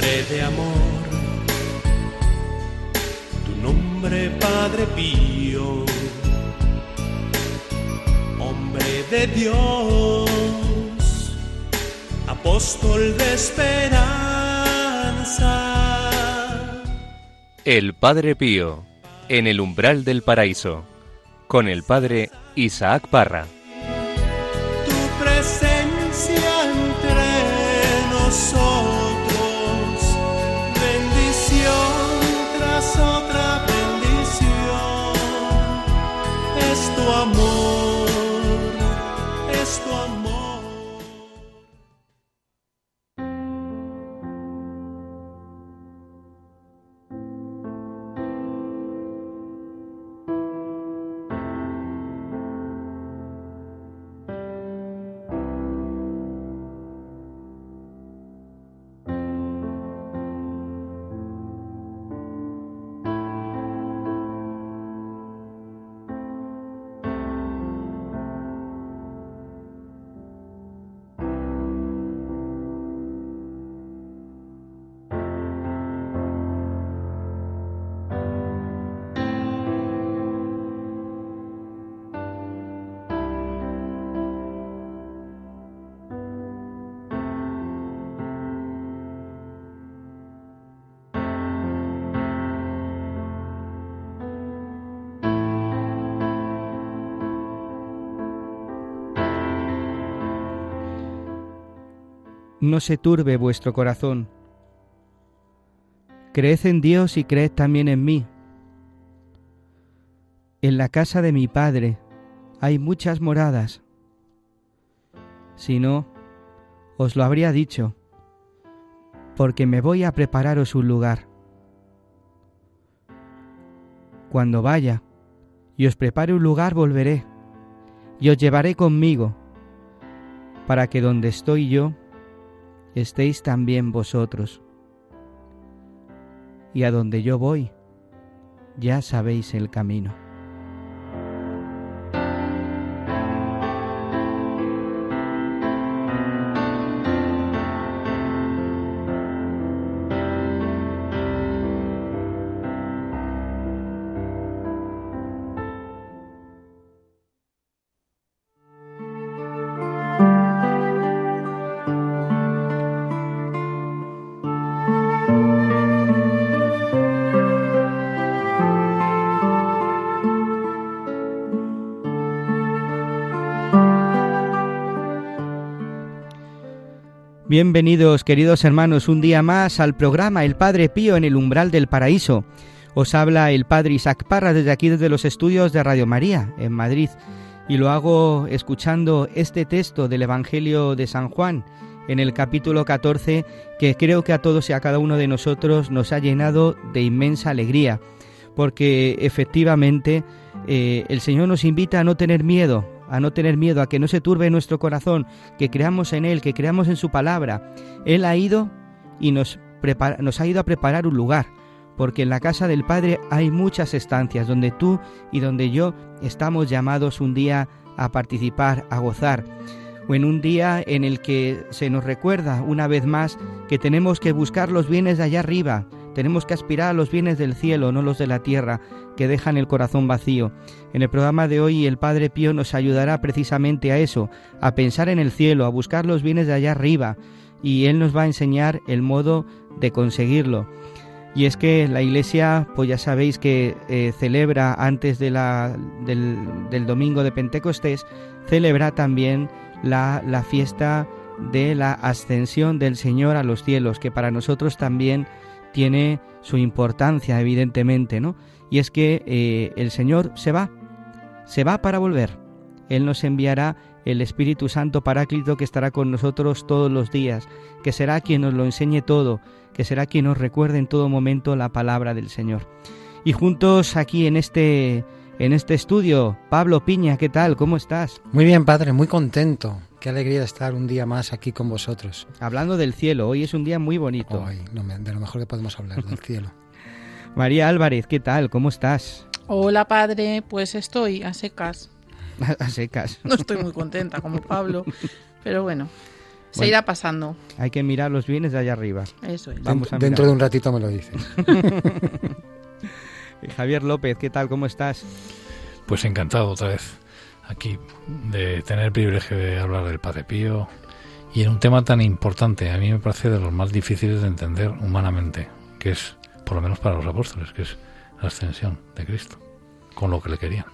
Hombre de amor, tu nombre Padre Pío, hombre de Dios, apóstol de esperanza. El Padre Pío, en el umbral del paraíso, con el Padre Isaac Parra. No se turbe vuestro corazón. Creed en Dios y creed también en mí. En la casa de mi Padre hay muchas moradas. Si no, os lo habría dicho, porque me voy a prepararos un lugar. Cuando vaya y os prepare un lugar, volveré y os llevaré conmigo, para que donde estoy yo, estéis también vosotros. Y a donde yo voy, ya sabéis el camino. Bienvenidos, queridos hermanos, un día más al programa El Padre Pío en el umbral del paraíso. Os habla el Padre Isaac Parra desde aquí, desde los estudios de Radio María, en Madrid, y lo hago escuchando este texto del Evangelio de San Juan, en el capítulo 14, que creo que a todos y a cada uno de nosotros nos ha llenado de inmensa alegría, porque efectivamente eh, el Señor nos invita a no tener miedo, a no tener miedo, a que no se turbe nuestro corazón, que creamos en Él, que creamos en su palabra. Él ha ido y nos, nos ha ido a preparar un lugar, porque en la casa del Padre hay muchas estancias donde tú y donde yo estamos llamados un día a participar, a gozar, o en un día en el que se nos recuerda una vez más que tenemos que buscar los bienes de allá arriba, tenemos que aspirar a los bienes del cielo, no los de la tierra, que dejan el corazón vacío. En el programa de hoy el Padre Pío nos ayudará precisamente a eso, a pensar en el cielo, a buscar los bienes de allá arriba, y Él nos va a enseñar el modo de conseguirlo. Y es que la Iglesia, pues ya sabéis que eh, celebra antes del, domingo de Pentecostés, celebra también la, la fiesta de la ascensión del Señor a los cielos, que para nosotros también tiene su importancia, evidentemente, ¿no? Y es que eh, el Señor se va, se va para volver. Él nos enviará el Espíritu Santo Paráclito que estará con nosotros todos los días, que será quien nos lo enseñe todo, que será quien nos recuerde en todo momento la palabra del Señor. Y juntos aquí en este en este estudio, Pablo Piña, ¿qué tal? ¿Cómo estás? Muy bien, padre, muy contento. Qué alegría estar un día más aquí con vosotros. Hablando del cielo, hoy es un día muy bonito. Hoy, no, de lo mejor que podemos hablar, del cielo. María Álvarez, ¿qué tal? ¿Cómo estás? Hola, padre. Pues estoy a secas. a secas. No estoy muy contenta como Pablo, pero bueno. Se irá pasando. Hay que mirar los bienes de allá arriba. Eso es. Vamos a Dentro mirar. de un ratito me lo dices. Javier López, ¿qué tal? ¿Cómo estás? Pues encantado otra vez aquí de tener el privilegio de hablar del Padre Pío y en un tema tan importante, a mí me parece de los más difíciles de entender humanamente, que es, por lo menos para los apóstoles, que es la ascensión de Cristo, con lo que le querían.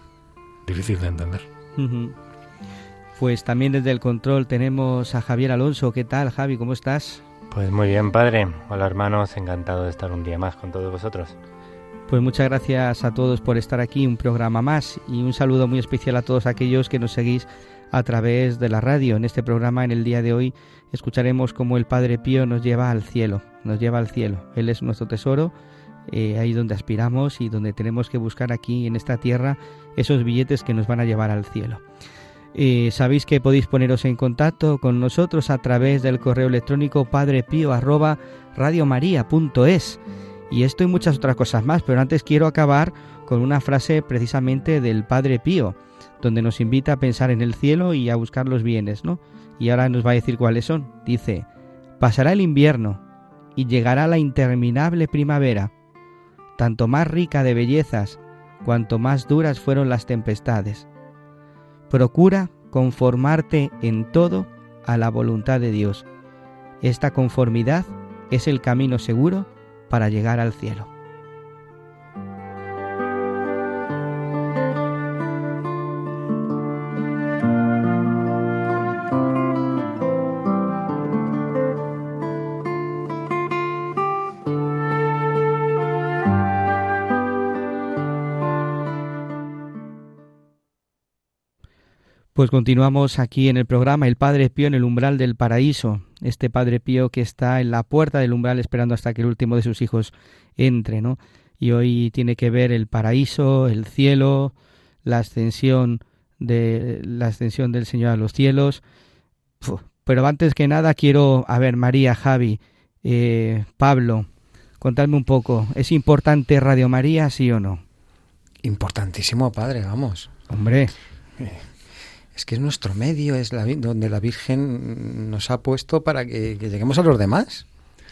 Difícil de entender. Pues también desde el control tenemos a Javier Alonso. ¿Qué tal, Javi? ¿Cómo estás? Pues muy bien, padre. Hola, hermanos. Encantado de estar un día más con todos vosotros. Pues muchas gracias a todos por estar aquí, un programa más y un saludo muy especial a todos aquellos que nos seguís a través de la radio. En este programa, en el día de hoy, escucharemos cómo el Padre Pío nos lleva al cielo, nos lleva al cielo. Él es nuestro tesoro, eh, ahí donde aspiramos y donde tenemos que buscar aquí en esta tierra esos billetes que nos van a llevar al cielo. Eh, Sabéis que podéis poneros en contacto con nosotros a través del correo electrónico padrepío arroba y esto y muchas otras cosas más, pero antes quiero acabar con una frase precisamente del Padre Pío, donde nos invita a pensar en el cielo y a buscar los bienes, ¿no? Y ahora nos va a decir cuáles son. Dice, pasará el invierno y llegará la interminable primavera, tanto más rica de bellezas, cuanto más duras fueron las tempestades. Procura conformarte en todo a la voluntad de Dios. Esta conformidad es el camino seguro para llegar al cielo. Pues continuamos aquí en el programa El Padre Pío en el umbral del paraíso. Este Padre Pío que está en la puerta del umbral esperando hasta que el último de sus hijos entre, ¿no? Y hoy tiene que ver el paraíso, el cielo, la ascensión de la ascensión del Señor a los cielos. Uf, pero antes que nada quiero, a ver, María, Javi, eh, Pablo, contadme un poco. ¿Es importante Radio María, sí o no? Importantísimo, padre, vamos. Hombre, Es que es nuestro medio, es la, donde la Virgen nos ha puesto para que, que lleguemos a los demás.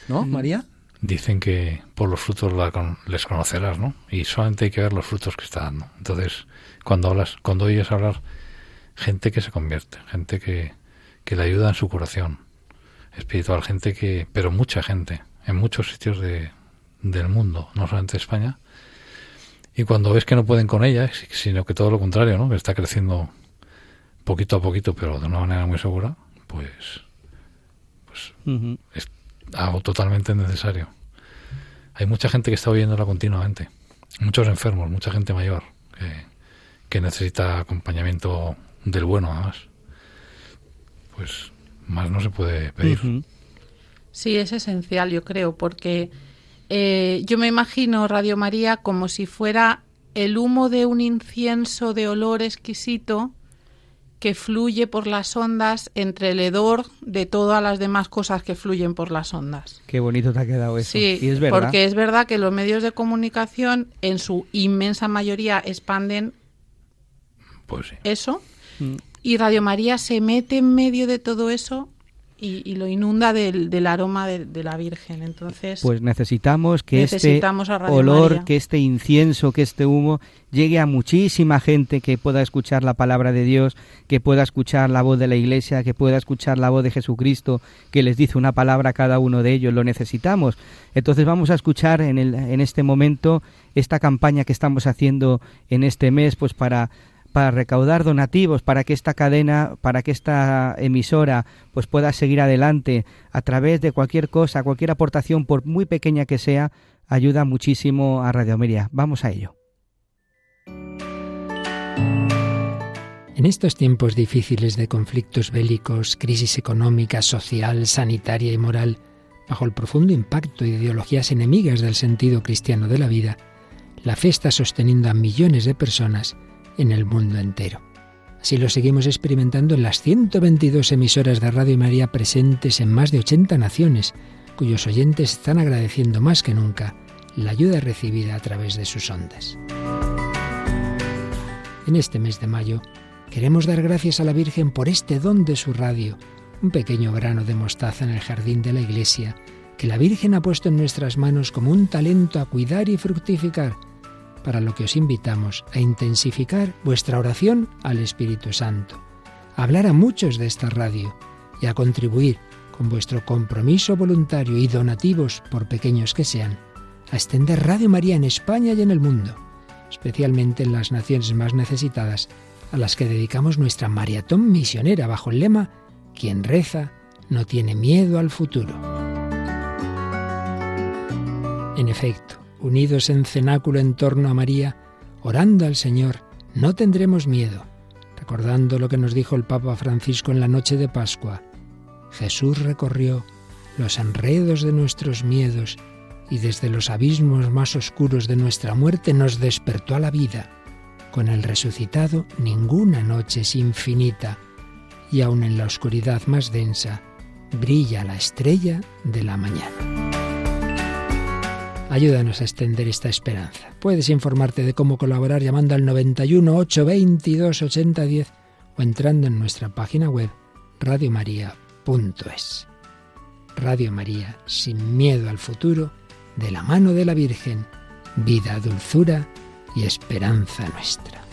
¿No, María? Dicen que por los frutos la con- les conocerás, ¿no? Y solamente hay que ver los frutos que está dando. Entonces, cuando hablas, cuando oyes hablar, gente que se convierte, gente que, que le ayuda en su curación espiritual, gente que, pero mucha gente, en muchos sitios de, del mundo, no solamente España. Y cuando ves que no pueden con ella, si- sino que todo lo contrario, ¿no? Que está creciendo poquito a poquito, pero de una manera muy segura, pues ujú, es algo totalmente necesario. Hay mucha gente que está oyéndola continuamente, muchos enfermos, mucha gente mayor que, que necesita acompañamiento del bueno, además. Pues más no se puede pedir. Sí, es esencial, yo creo, porque eh, yo me imagino Radio María como si fuera el humo de un incienso de olor exquisito que fluye por las ondas entre el hedor de todas las demás cosas que fluyen por las ondas. Qué bonito te ha quedado eso. Sí, y es verdad. porque es verdad que los medios de comunicación en su inmensa mayoría expanden Pues sí. eso Mm. y Radio María se mete en medio de todo eso y, y lo inunda del, del aroma de, de la Virgen. Entonces, Pues necesitamos que Necesitamos este olor, María. que este incienso, que este humo llegue a muchísima gente que pueda escuchar la palabra de Dios, que pueda escuchar la voz de la Iglesia, que pueda escuchar la voz de Jesucristo, que les dice una palabra a cada uno de ellos. Lo necesitamos. Entonces vamos a escuchar en, el, en este momento esta campaña que estamos haciendo en este mes, pues para para recaudar donativos para que esta cadena, para que esta emisora pues pueda seguir adelante a través de cualquier cosa, cualquier aportación por muy pequeña que sea, ayuda muchísimo a Radio. Vamos a ello. En estos tiempos difíciles de conflictos bélicos, crisis económica, social, sanitaria y moral, bajo el profundo impacto de ideologías enemigas del sentido cristiano de la vida, la fe está sosteniendo a millones de personas en el mundo entero. Así lo seguimos experimentando en las 122 emisoras de Radio María presentes en más de 80 naciones, cuyos oyentes están agradeciendo más que nunca la ayuda recibida a través de sus ondas. En este mes de mayo, queremos dar gracias a la Virgen por este don de su radio un pequeño grano de mostaza en el jardín de la iglesia, que la Virgen ha puesto en nuestras manos como un talento a cuidar y fructificar, para lo que os invitamos a intensificar vuestra oración al Espíritu Santo, a hablar a muchos de esta radio y a contribuir con vuestro compromiso voluntario y donativos, por pequeños que sean, a extender Radio María en España y en el mundo, especialmente en las naciones más necesitadas, a las que dedicamos nuestra maratón misionera bajo el lema Quien reza no tiene miedo al futuro. En efecto, unidos en cenáculo en torno a María, orando al Señor, no tendremos miedo, recordando lo que nos dijo el Papa Francisco en la noche de Pascua. Jesús recorrió los enredos de nuestros miedos y desde los abismos más oscuros de nuestra muerte nos despertó a la vida. Con el resucitado ninguna noche es infinita y aun en la oscuridad más densa brilla la estrella de la mañana. Ayúdanos a extender esta esperanza. Puedes informarte de cómo colaborar llamando al 91 822 8010 o entrando en nuestra página web radiomaria.es. Radio María, sin miedo al futuro, de la mano de la Virgen, vida, dulzura y esperanza nuestra.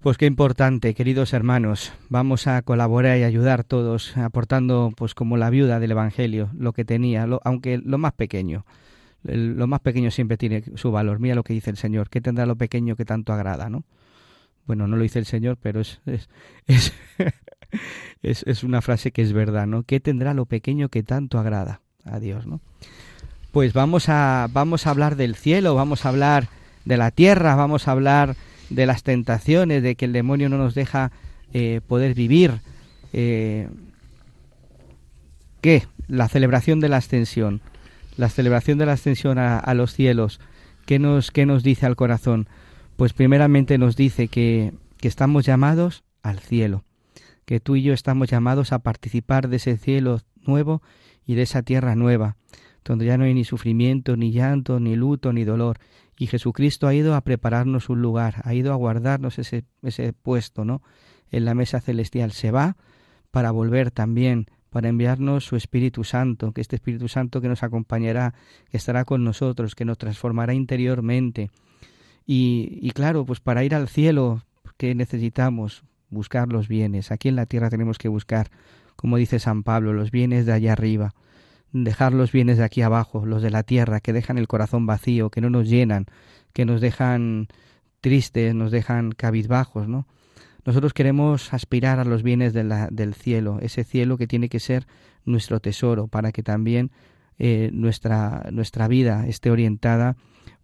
Pues qué importante, queridos hermanos. Vamos a colaborar y ayudar todos, aportando, pues como la viuda del Evangelio, lo que tenía, aunque lo más pequeño. lo más pequeño siempre tiene su valor. Mira lo que dice el Señor. ¿Qué tendrá lo pequeño que tanto agrada, no? Bueno, no lo dice el Señor, pero es, es, es, es, es una frase que es verdad, ¿no? ¿Qué tendrá lo pequeño que tanto agrada a Dios, no? Pues vamos a, vamos a hablar del cielo, vamos a hablar de la tierra, vamos a hablar de las tentaciones, de que el demonio no nos deja eh, poder vivir. Eh, ¿Qué? La celebración de la ascensión. La celebración de la ascensión a, los cielos. ¿Qué nos, ¿Qué nos dice al corazón? Pues primeramente nos dice que, que estamos llamados al cielo, que tú y yo estamos llamados a participar de ese cielo nuevo y de esa tierra nueva, donde ya no hay ni sufrimiento, ni llanto, ni luto, ni dolor, y Jesucristo ha ido a prepararnos un lugar, ha ido a guardarnos ese, ese puesto, ¿no? En la mesa celestial. Se va para volver también, para enviarnos su Espíritu Santo, que este Espíritu Santo que nos acompañará, que estará con nosotros, que nos transformará interiormente. Y, y claro, pues para ir al cielo, ¿qué necesitamos? Buscar los bienes. Aquí en la tierra tenemos que buscar, como dice San Pablo, los bienes de allá arriba dejar los bienes de aquí abajo, los de la tierra, que dejan el corazón vacío, que no nos llenan, que nos dejan tristes, nos dejan cabizbajos, ¿no? Nosotros queremos aspirar a los bienes del cielo, ese cielo que tiene que ser nuestro tesoro, para que también eh, nuestra, nuestra vida esté orientada,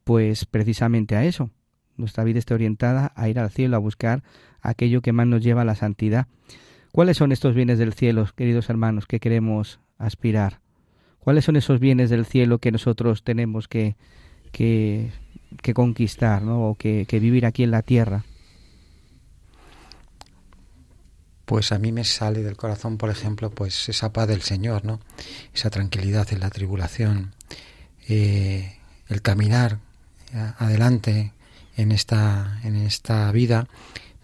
pues precisamente a eso. Nuestra vida esté orientada a ir al cielo, a buscar aquello que más nos lleva a la santidad. ¿Cuáles son estos bienes del cielo, queridos hermanos, que queremos aspirar? ¿Cuáles son esos bienes del cielo que nosotros tenemos que, que, conquistar ¿no? o que, vivir aquí en la tierra? Pues a mí me sale del corazón, por ejemplo, pues esa paz del Señor, ¿no? Esa tranquilidad en la tribulación, eh, el caminar adelante en esta, en esta vida,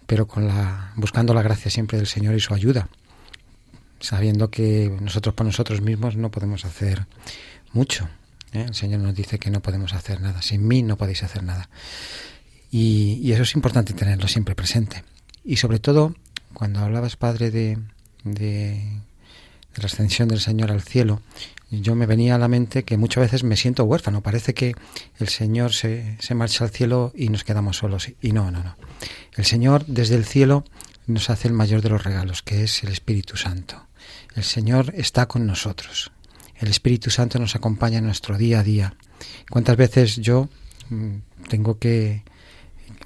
pero con la, buscando la gracia siempre del Señor y su ayuda sabiendo que nosotros por nosotros mismos no podemos hacer mucho. ¿eh? El Señor nos dice que no podemos hacer nada. Sin mí no podéis hacer nada. Y, eso es importante tenerlo siempre presente. Y sobre todo, cuando hablabas, Padre, de, de, la ascensión del Señor al cielo, yo me venía a la mente que muchas veces me siento huérfano. Parece que el Señor se, se marcha al cielo y nos quedamos solos. Y no, no, no. El Señor desde el cielo nos hace el mayor de los regalos, que es el Espíritu Santo. El Señor está con nosotros. El Espíritu Santo nos acompaña en nuestro día a día. ¿Cuántas veces yo mm, tengo que,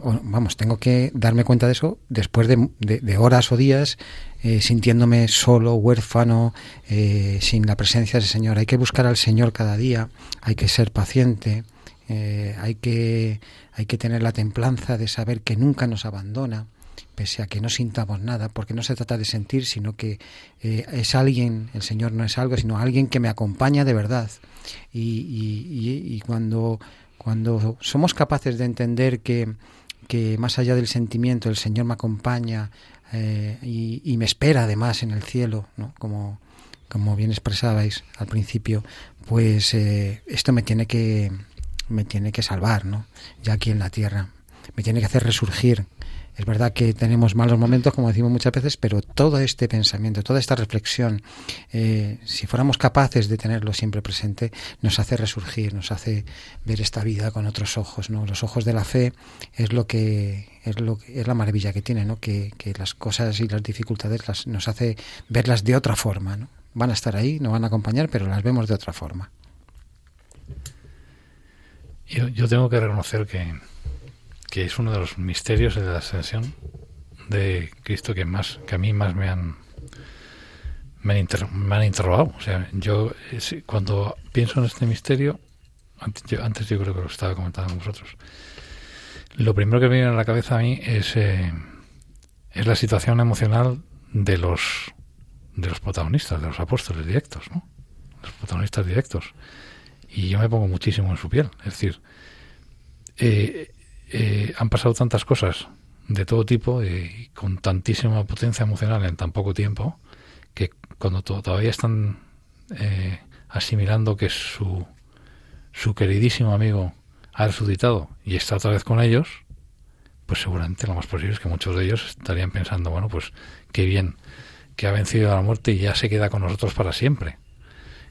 vamos, tengo que darme cuenta de eso después de, horas o días eh, sintiéndome solo, huérfano, eh, sin la presencia del Señor? Hay que buscar al Señor cada día, hay que ser paciente, eh, hay, que, hay que tener la templanza de saber que nunca nos abandona pese a que no sintamos nada, porque no se trata de sentir, sino que eh, es alguien, el Señor no es algo, sino alguien que me acompaña de verdad. Y, cuando, cuando somos capaces de entender que, que más allá del sentimiento el Señor me acompaña eh, y, me espera además en el cielo, ¿no? como, como bien expresabais al principio, pues eh, esto me tiene que me tiene que salvar, ¿no? Ya aquí en la tierra, me tiene que hacer resurgir. Es verdad que tenemos malos momentos, como decimos muchas veces, pero todo este pensamiento, toda esta reflexión, eh, si fuéramos capaces de tenerlo siempre presente, nos hace resurgir, nos hace ver esta vida con otros ojos, ¿no? Los ojos de la fe es lo que es lo es la maravilla que tiene, ¿no? Que, que las cosas y las dificultades las, nos hace verlas de otra forma, ¿no? Van a estar ahí, nos van a acompañar, pero las vemos de otra forma. Yo, yo tengo que reconocer que, que es uno de los misterios de la ascensión de Cristo que más que a mí más me han me han, interrogado. O sea, yo cuando pienso en este misterio, antes yo, creo que lo estaba comentando vosotros, lo primero que me viene a la cabeza a mí es, eh, es la situación emocional de los de los protagonistas, de los apóstoles directos, ¿no? Los protagonistas directos. Y yo me pongo muchísimo en su piel. Es decir, eh, eh, han pasado tantas cosas de todo tipo y con tantísima potencia emocional en tan poco tiempo que cuando todavía están eh, asimilando que su, su queridísimo amigo ha resucitado y está otra vez con ellos, pues seguramente lo más posible es que muchos de ellos estarían pensando, bueno, pues qué bien que ha vencido a la muerte y ya se queda con nosotros para siempre,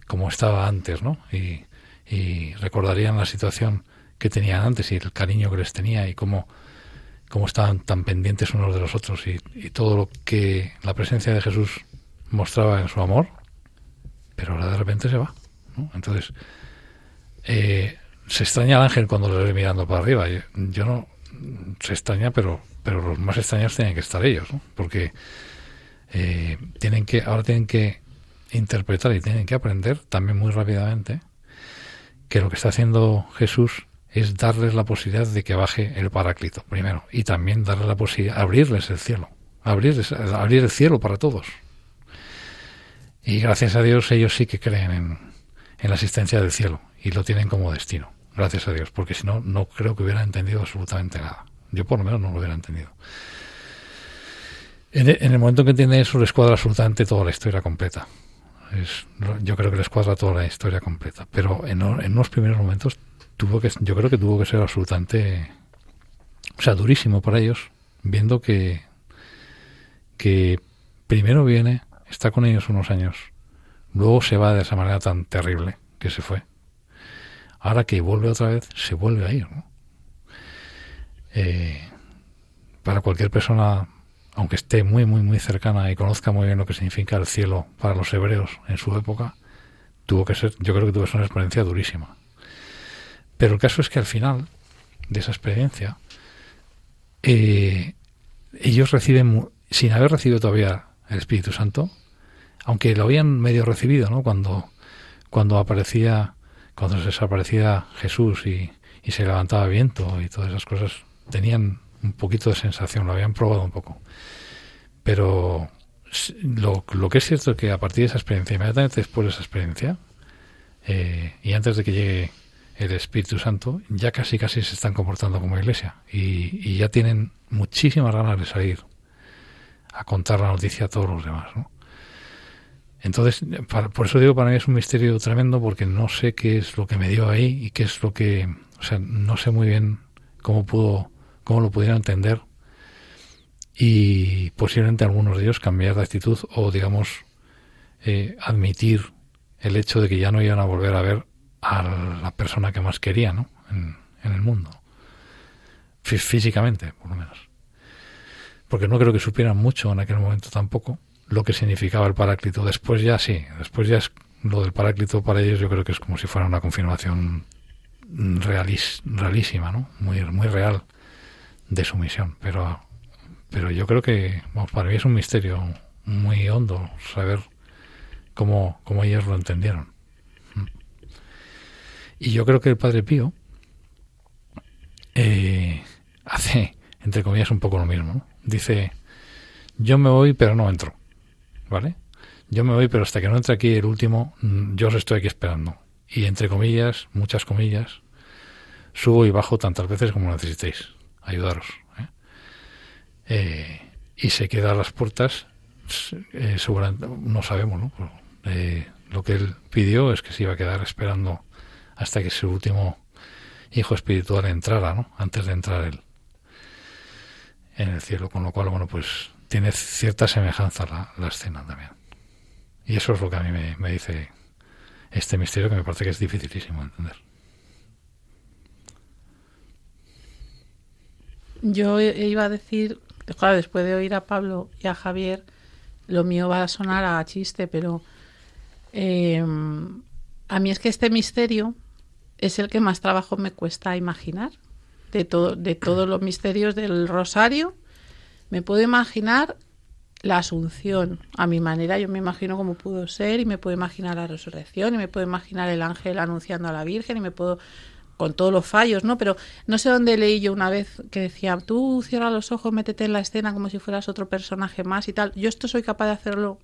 como estaba antes, ¿no? Y recordarían la situación que tenían antes y el cariño que les tenía y cómo, cómo estaban tan pendientes unos de los otros y, todo lo que la presencia de Jesús mostraba en su amor, pero ahora de repente se va. Entonces, eh, se extraña al ángel cuando le ve mirando para arriba. Yo, no, se extraña, pero, pero los más extraños tienen que estar ellos, porque eh, tienen que, ahora tienen que interpretar y tienen que aprender también muy rápidamente que lo que está haciendo Jesús es darles la posibilidad de que baje el Paráclito, primero, y también darles la posibilidad, abrirles el cielo, abrirles, abrir el cielo para todos. Y gracias a Dios ellos sí que creen en, la existencia del cielo y lo tienen como destino. Gracias a Dios, porque si no, no creo que hubieran entendido absolutamente nada. Yo por lo menos no lo hubiera entendido. En el, momento en que entiende eso, les cuadra absolutamente toda la historia completa. Yo creo que les cuadra toda la historia completa. Pero en unos primeros momentos tuvo que, yo creo que tuvo que ser absolutamente, o sea, durísimo para ellos, viendo que, que primero viene, está con ellos unos años, luego se va de esa manera tan terrible que se fue. Ahora que vuelve otra vez, se vuelve a ir. Eh, para cualquier persona, aunque esté muy, muy, muy cercana y conozca muy bien lo que significa el cielo para los hebreos en su época, tuvo que ser, yo creo que tuvo ser una experiencia durísima. Pero el caso es que al final de esa experiencia, eh, ellos reciben, sin haber recibido todavía el Espíritu Santo, aunque lo habían medio recibido, ¿no? Cuando, cuando aparecía, cuando se desaparecía Jesús y, y se levantaba viento y todas esas cosas, tenían un poquito de sensación, lo habían probado un poco. Pero lo, lo que es cierto es que a partir de esa experiencia, inmediatamente después de esa experiencia, eh, y antes de que llegue el Espíritu Santo, ya casi casi se están comportando como iglesia y, ya tienen muchísimas ganas de salir a contar la noticia a todos los demás. ¿no? Entonces, por eso digo, para mí es un misterio tremendo porque no sé qué es lo que me dio ahí y qué es lo que, o sea, no sé muy bien cómo pudo, cómo lo pudieron entender y posiblemente algunos de ellos cambiar de actitud o, digamos, eh, admitir el hecho de que ya no iban a volver a ver a la persona que más quería ¿no? en, el mundo. físicamente, por lo menos. Porque no creo que supieran mucho en aquel momento tampoco lo que significaba el Paráclito. Después ya sí, después ya es lo del Paráclito para ellos yo creo que es como si fuera una confirmación realísima, ¿no? Muy, muy real de su misión. Pero, pero yo creo que para mí es un misterio muy hondo saber cómo, cómo ellos lo entendieron. Y yo creo que el Padre Pío eh, hace, entre comillas, un poco lo mismo. Dice, yo me voy pero no entro, ¿vale? Yo me voy pero hasta que no entre aquí el último, mm, yo os estoy aquí esperando. Y entre comillas, muchas comillas, subo y bajo tantas veces como necesitéis. Ayudaros. ¿eh? Eh, y se queda a las puertas, eh, seguramente, no sabemos, ¿no? Eh, lo que él pidió es que se iba a quedar esperando hasta que su último hijo espiritual entrara, ¿no? Antes de entrar él en el cielo, con lo cual, bueno, pues tiene cierta semejanza la, escena también. Y eso es lo que a mí me, dice este misterio que me parece que es dificilísimo de entender. Yo iba a decir, después de oír a Pablo y a Javier, lo mío va a sonar a chiste, pero eh, a mí es que este misterio es el que más trabajo me cuesta imaginar. De, todo, de todos los misterios del rosario, me puedo imaginar la asunción a mi manera. Yo me imagino cómo pudo ser y me puedo imaginar la resurrección y me puedo imaginar el ángel anunciando a la Virgen y me puedo con todos los fallos, ¿no? Pero no sé dónde leí yo una vez que decía, tú cierra los ojos, métete en la escena como si fueras otro personaje más y tal. Yo esto soy capaz de hacerlo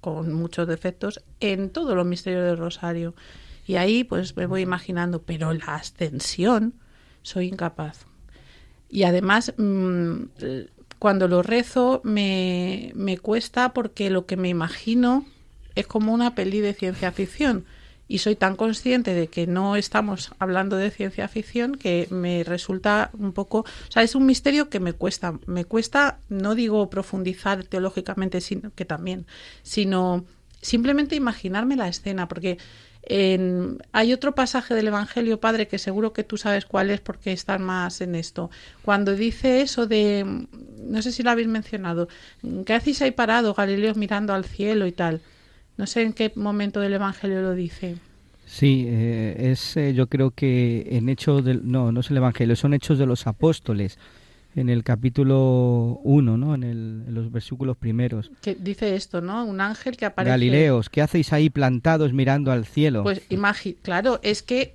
con muchos defectos en todos los misterios del Rosario. Y ahí pues me voy imaginando, pero la ascensión soy incapaz. Y además, mmm, cuando lo rezo me, me cuesta porque lo que me imagino es como una peli de ciencia ficción y soy tan consciente de que no estamos hablando de ciencia ficción que me resulta un poco, o sea, es un misterio que me cuesta, me cuesta, no digo profundizar teológicamente, sino que también, sino simplemente imaginarme la escena, porque en, hay otro pasaje del Evangelio, Padre, que seguro que tú sabes cuál es porque estás más en esto. Cuando dice eso de, no sé si lo habéis mencionado, ¿qué hacéis ahí parado, Galileo, mirando al cielo y tal? No sé en qué momento del Evangelio lo dice. Sí, eh, es eh, yo creo que en Hechos del no, no es el Evangelio, son Hechos de los Apóstoles en el capítulo 1, ¿no? En, el, en, los versículos primeros. Que dice esto, ¿no? Un ángel que aparece. Galileos, ¿qué hacéis ahí plantados mirando al cielo? Pues imagínate, claro, es que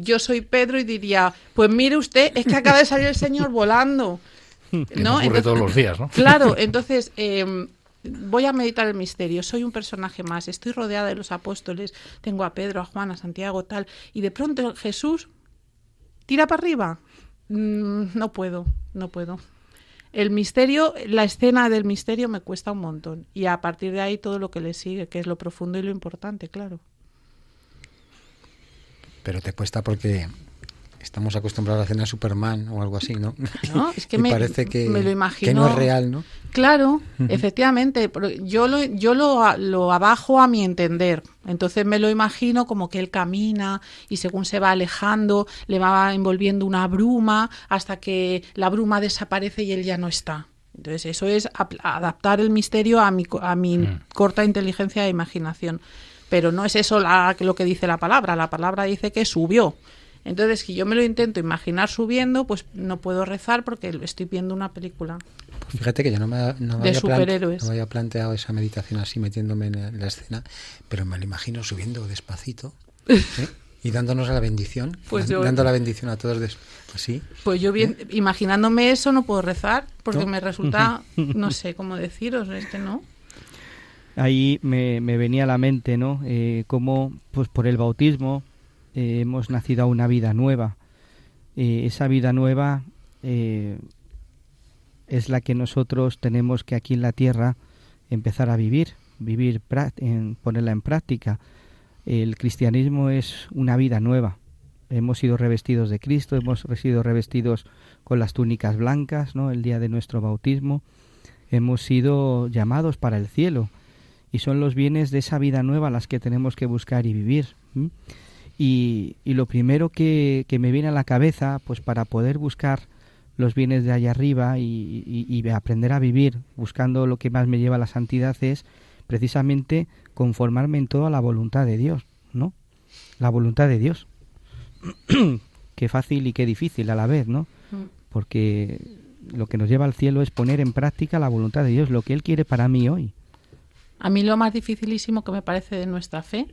yo soy Pedro y diría, pues mire usted, es que acaba de salir el Señor volando. ¿no? ocurre entonces, todos los días, ¿no? Claro, entonces eh, voy a meditar el misterio, soy un personaje más, estoy rodeada de los apóstoles, tengo a Pedro, a Juan, a Santiago, tal, y de pronto Jesús tira para arriba. Mm, no puedo, no puedo. El misterio, la escena del misterio me cuesta un montón. Y a partir de ahí todo lo que le sigue, que es lo profundo y lo importante, claro. Pero te cuesta porque estamos acostumbrados a a Superman o algo así, ¿no? No, es que y me, parece que, me lo imagino. que no es real, ¿no? Claro, efectivamente. Yo lo, yo lo, lo abajo a mi entender. Entonces me lo imagino como que él camina y según se va alejando, le va envolviendo una bruma hasta que la bruma desaparece y él ya no está. Entonces eso es adaptar el misterio a mi, a mi mm. corta inteligencia e imaginación. Pero no es eso la, lo que dice la palabra. La palabra dice que subió. Entonces, si yo me lo intento imaginar subiendo, pues no puedo rezar porque estoy viendo una película. Pues fíjate que yo no me, no me había superhéroes. no me había planteado esa meditación así metiéndome en la escena, pero me lo imagino subiendo despacito ¿eh? y dándonos la bendición, Pues yo- dando la bendición a todos des- así. Pues yo bien, imaginándome eso no puedo rezar porque me resulta, no sé cómo deciros, es que no. Ahí me, me venía a la mente, ¿no? Eh, cómo, pues por el bautismo eh, hemos nacido a una vida nueva. Eh, esa vida nueva eh, es la que nosotros tenemos que aquí en la tierra empezar a vivir, vivir, en, ponerla en práctica. El cristianismo es una vida nueva. Hemos sido revestidos de Cristo, hemos sido revestidos con las túnicas blancas, ¿no? El día de nuestro bautismo. Hemos sido llamados para el cielo y son los bienes de esa vida nueva las que tenemos que buscar y vivir. Y, y lo primero que, que me viene a la cabeza, pues para poder buscar los bienes de allá arriba y, y- y aprender a vivir buscando lo que más me lleva a la santidad es precisamente conformarme en todo a la voluntad de Dios, ¿no? La voluntad de Dios. qué fácil y qué difícil a la vez, ¿no? Mm. Porque lo que nos lleva al cielo es poner en práctica la voluntad de Dios, lo que Él quiere para mí hoy. A mí lo más dificilísimo que me parece de nuestra fe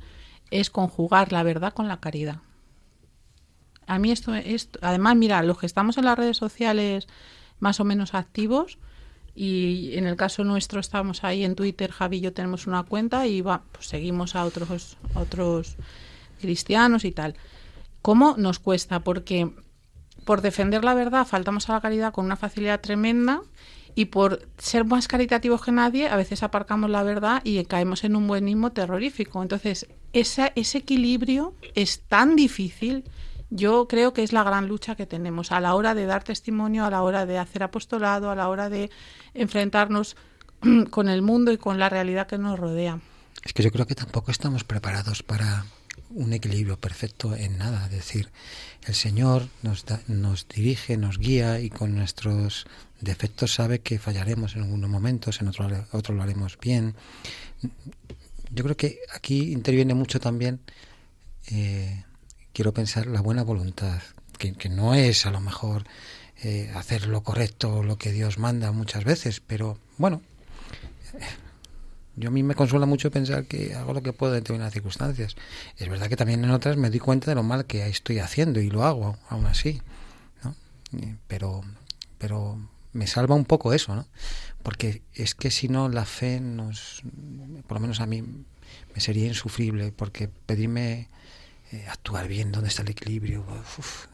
es conjugar la verdad con la caridad. A mí esto, esto además, mira, los que estamos en las redes sociales más o menos activos y en el caso nuestro estamos ahí en Twitter, Javi y yo tenemos una cuenta y va, pues seguimos a otros, otros cristianos y tal. ¿Cómo nos cuesta? Porque por defender la verdad faltamos a la caridad con una facilidad tremenda y por ser más caritativos que nadie a veces aparcamos la verdad y caemos en un buenismo terrorífico. Entonces, esa, ese equilibrio es tan difícil yo creo que es la gran lucha que tenemos a la hora de dar testimonio, a la hora de hacer apostolado, a la hora de enfrentarnos con el mundo y con la realidad que nos rodea. Es que yo creo que tampoco estamos preparados para un equilibrio perfecto en nada. Es decir, el Señor nos, nos dirige, nos guía y con nuestros defectos sabe que fallaremos en algunos momentos, en otros otro lo haremos bien. Yo creo que aquí interviene mucho también eh, quiero pensar la buena voluntad, que, no es a lo mejor eh, hacer lo correcto, lo que Dios manda muchas veces, pero bueno, yo a mí me consuela mucho pensar que hago lo que puedo en determinadas circunstancias. Es verdad que también en otras me doy cuenta de lo mal que estoy haciendo y lo hago aún así, ¿no? Pero, pero me salva un poco eso, ¿no? Porque es que si no la fe nos, por lo menos a mí, me sería insufrible, porque pedirme eh, actuar bien, dónde está el equilibrio.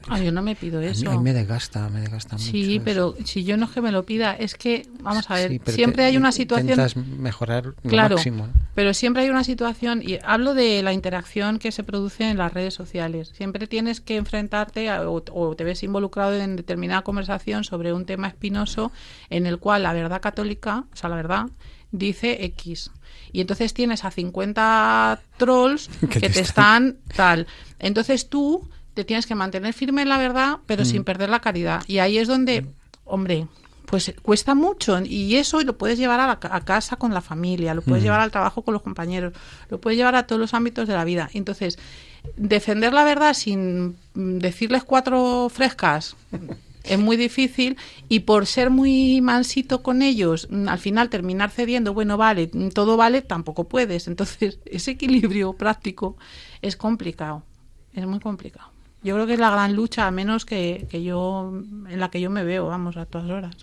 ah, yo no me pido eso. A mí, me desgasta, me desgasta mucho. Sí, pero si yo no es que me lo pida, es que, vamos a ver, siempre hay una situación... Intentas mejorar lo claro, máximo. pero siempre hay una situación, y hablo de la interacción que se produce en las redes sociales. Siempre tienes que enfrentarte o, o te ves involucrado en determinada conversación sobre un tema espinoso en el cual la verdad católica, o sea, la verdad, dice X y entonces tienes a 50 trolls que te están tal. Entonces tú te tienes que mantener firme en la verdad, pero sin mm. perder la caridad. Y ahí es donde, hombre, pues cuesta mucho y eso lo puedes llevar a, casa con la familia, lo puedes mm. llevar al trabajo con los compañeros, lo puedes llevar a todos los ámbitos de la vida. Entonces, defender la verdad sin decirles cuatro frescas es muy difícil y por ser muy mansito con ellos, mm, al final terminar cediendo, bueno, vale, mm, todo vale, tampoco puedes. Entonces, ese equilibrio práctico es complicado, es muy complicado. Yo creo que es la gran lucha, a menos que, que yo, en la que yo me veo, vamos, a todas horas.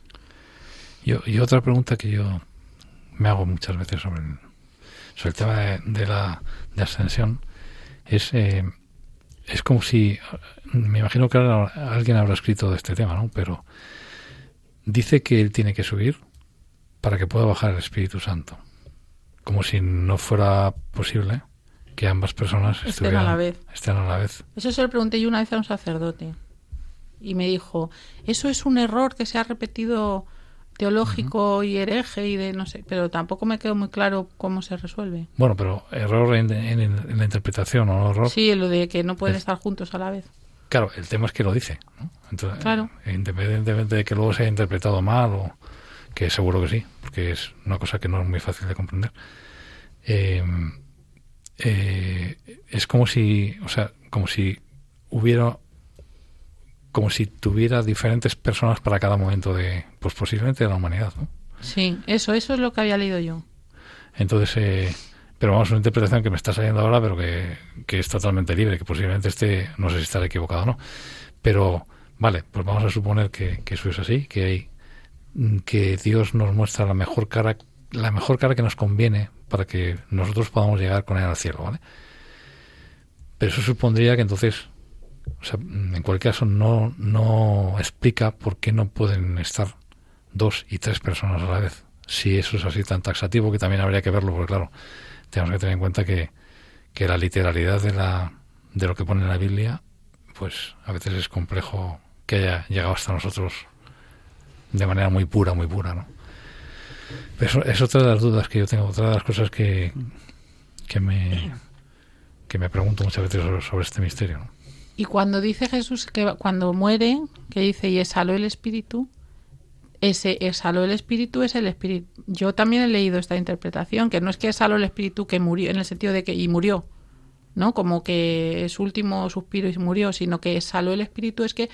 y otra pregunta que yo me hago muchas veces sobre el, sobre el tema de, la de ascensión es... Eh, es como si, me imagino que alguien habrá escrito de este tema, ¿no? Pero dice que él tiene que subir para que pueda bajar el Espíritu Santo. Como si no fuera posible que ambas personas estén a la vez. Estén a la vez. Eso se lo pregunté yo una vez a un sacerdote. Y me dijo, eso es un error que se ha repetido teológico y hereje y de no sé, pero tampoco me quedó muy claro cómo se resuelve. Bueno, pero error en, la interpretación o error. Sí, lo de que no pueden estar juntos a la vez. Claro, el tema es que lo dice, claro. independientemente de que luego se haya interpretado mal o que seguro que sí, porque es una cosa que no es muy fácil de comprender. Eh, eh, es como si, o sea, como si hubiera como si tuviera diferentes personas para cada momento de, pues posiblemente de la humanidad, ¿no? Sí, eso, eso es lo que había leído yo. Entonces, eh, pero vamos, una interpretación que me está saliendo ahora, pero que, que es totalmente libre, que posiblemente esté, no sé si estará equivocado o no, pero vale, pues vamos a suponer que, que eso es así, que hay, que Dios nos muestra la mejor cara, la mejor cara que nos conviene para que nosotros podamos llegar con él al cielo, ¿vale? Pero eso supondría que entonces o sea, en cualquier caso no, no explica por qué no pueden estar dos y tres personas a la vez. Si eso es así tan taxativo, que también habría que verlo, porque claro, tenemos que tener en cuenta que, que la literalidad de, la, de lo que pone la Biblia, pues a veces es complejo que haya llegado hasta nosotros de manera muy pura, muy pura, ¿no? Pero es otra de las dudas que yo tengo, otra de las cosas que, que me que me pregunto muchas veces sobre, sobre este misterio. ¿no? Y cuando dice Jesús que cuando muere, que dice y exhaló el espíritu, ese exhaló el espíritu es el espíritu. Yo también he leído esta interpretación, que no es que exhaló el espíritu que murió, en el sentido de que y murió, ¿no? Como que su último suspiro y murió, sino que exhaló el espíritu es que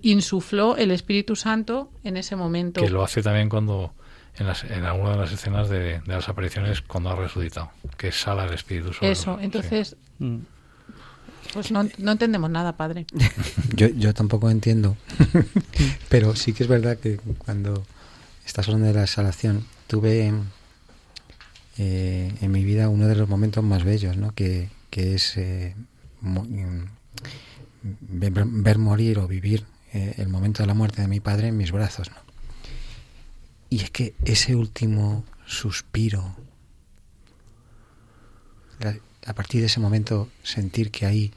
insufló el Espíritu Santo en ese momento. Que lo hace también cuando en, las, en alguna de las escenas de, las apariciones cuando ha resucitado, que exhala el Espíritu Santo. Eso, entonces... Mm Pues no, no entendemos nada, padre. Yo, yo tampoco entiendo, pero sí que es verdad que cuando estás hablando de la exhalación, tuve eh, en mi vida uno de los momentos más bellos, ¿no? que, que es eh, mm, ver, morir o vivir eh, el momento de la muerte de mi padre en mis brazos. ¿no? Y es que ese último suspiro, a partir de ese momento sentir que ahí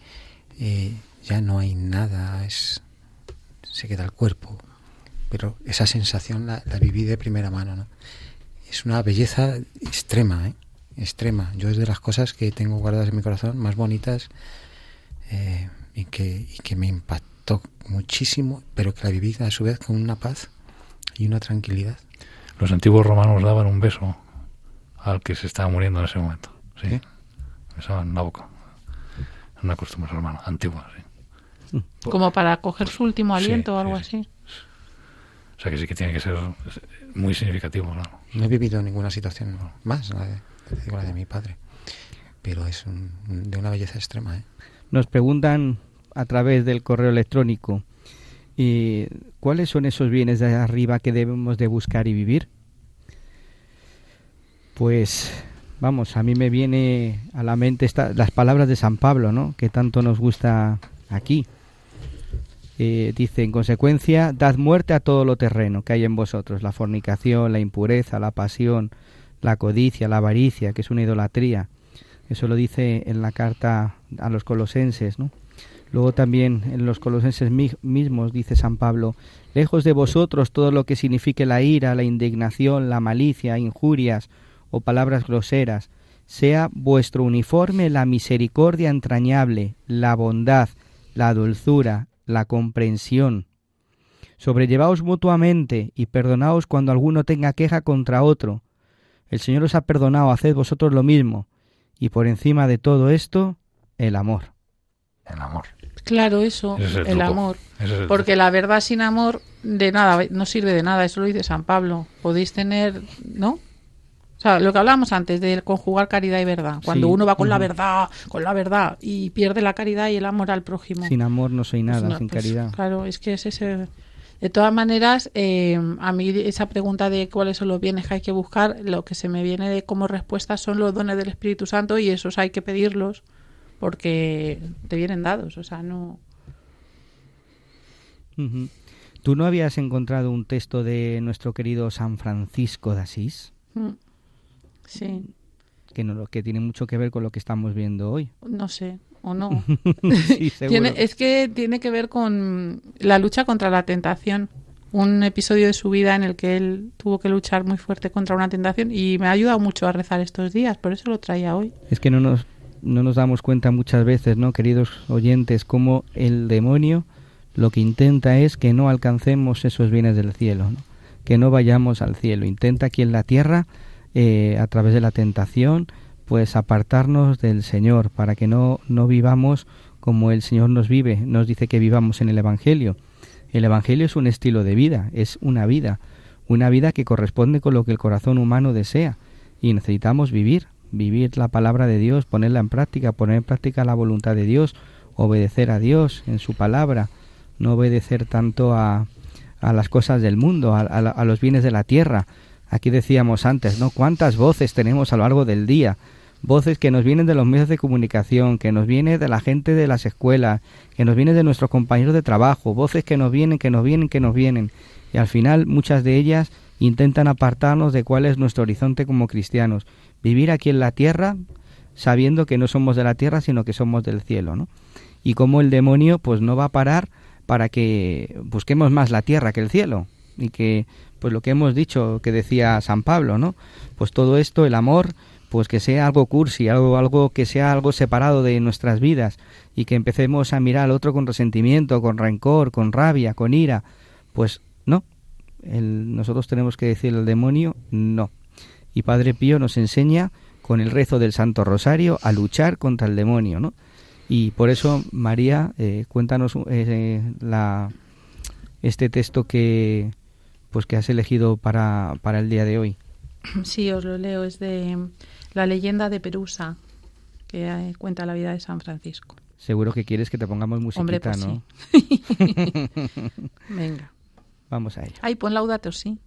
eh, ya no hay nada, es se queda el cuerpo, pero esa sensación la, la viví de primera mano, ¿no? Es una belleza extrema, ¿eh? extrema. Yo es de las cosas que tengo guardadas en mi corazón más bonitas eh, y, que, y que me impactó muchísimo, pero que la viví a su vez con una paz y una tranquilidad. Los antiguos romanos daban un beso al que se estaba muriendo en ese momento. Sí. ¿Sí? Besaban en la boca. Es una costumbre romana, antigua, sí. Como para coger su último Sí, aliento o algo sí. así. O sea que sí que tiene que ser muy significativo, ¿no? No he vivido ninguna situación más, la de, digo, la de mi padre, pero es un- de una belleza extrema. ¿eh? Nos preguntan a través del correo electrónico ¿y cuáles son esos bienes de arriba que debemos de buscar y vivir. Pues vamos, a mí me viene a la mente esta- las palabras de San Pablo, ¿no? Que tanto nos gusta aquí. Eh, dice, en consecuencia, dad muerte a todo lo terreno que hay en vosotros, la fornicación, la impureza, la pasión, la codicia, la avaricia, que es una idolatría. Eso lo dice en la carta a los colosenses, ¿no? Luego también en los colosenses mi- mismos dice San Pablo, lejos de vosotros todo lo que signifique la ira, la indignación, la malicia, injurias o palabras groseras, sea vuestro uniforme la misericordia entrañable, la bondad, la dulzura, la comprensión. Sobrellevaos mutuamente y perdonaos cuando alguno tenga queja contra otro. El Señor os ha perdonado, haced vosotros lo mismo. Y por encima de todo esto, el amor. El amor. Claro, eso, es el amor. Ese es el Porque la verdad sin amor de nada, no sirve de nada, eso lo dice San Pablo. Podéis tener, ¿no? O sea, lo que hablábamos antes de conjugar caridad y verdad. Cuando Sí, uno va con la verdad, con la verdad, y pierde la caridad y el amor al prójimo. Sin amor no soy Pues nada, no, sin pues, caridad. Claro, es que es ese. De todas maneras, eh, a mí esa pregunta de cuáles son los bienes que hay que buscar, lo que se me viene de como respuesta son los dones del Espíritu Santo y esos hay que pedirlos porque te vienen dados. O sea, no. ¿Tú no habías encontrado un texto de nuestro querido San Francisco de Asís? Mm. Sí, Que, no, que tiene mucho que ver con lo que estamos viendo hoy. no sé, o no. sí, seguro. Tiene, es que tiene que ver con la lucha contra la tentación. Un episodio de su vida en el que él tuvo que luchar muy fuerte contra una tentación y me ha ayudado mucho a rezar estos días, por eso lo traía hoy. Es que no nos, no nos damos cuenta muchas veces, ¿no, queridos oyentes, cómo el demonio lo que intenta es que no alcancemos esos bienes del cielo, ¿no? que no vayamos al cielo. Intenta aquí en la tierra, eh, a través de la tentación, pues apartarnos del Señor, para que no, no vivamos como el Señor nos vive. Nos dice que vivamos en el Evangelio. El Evangelio es un estilo de vida, es una vida, una vida que corresponde con lo que el corazón humano desea. Y necesitamos vivir, vivir la palabra de Dios, ponerla en práctica, poner en práctica la voluntad de Dios, obedecer a Dios en su palabra, no obedecer tanto a, a las cosas del mundo, a, a, a los bienes de la tierra. Aquí decíamos antes, ¿no? ¿Cuántas voces tenemos a lo largo del día? Voces que nos vienen de los medios de comunicación, que nos viene de la gente de las escuelas, que nos vienen de nuestros compañeros de trabajo, voces que nos vienen, que nos vienen, que nos vienen. Y al final muchas de ellas intentan apartarnos de cuál es nuestro horizonte como cristianos. Vivir aquí en la tierra sabiendo que no somos de la tierra, sino que somos del cielo, ¿no? Y como el demonio pues no va a parar para que busquemos más la tierra que el cielo y que pues lo que hemos dicho que decía San Pablo, ¿no? Pues todo esto, el amor, pues que sea algo cursi, algo algo que sea algo separado de nuestras vidas y que empecemos a mirar al otro con resentimiento, con rencor, con rabia, con ira, pues no. Nosotros tenemos que decir al demonio no. Y Padre Pío nos enseña con el rezo del Santo Rosario a luchar contra el demonio, ¿no? Y por eso, María, eh, cuéntanos eh, la, este texto que, pues, que has elegido para, para el día de hoy. Sí, os lo leo. Es de la leyenda de Perusa, que eh, cuenta la vida de San Francisco. Seguro que quieres que te pongamos musiquita, Hombre, pues ¿no? sí. Venga. Vamos a ello. Ay, pon Laudato sí.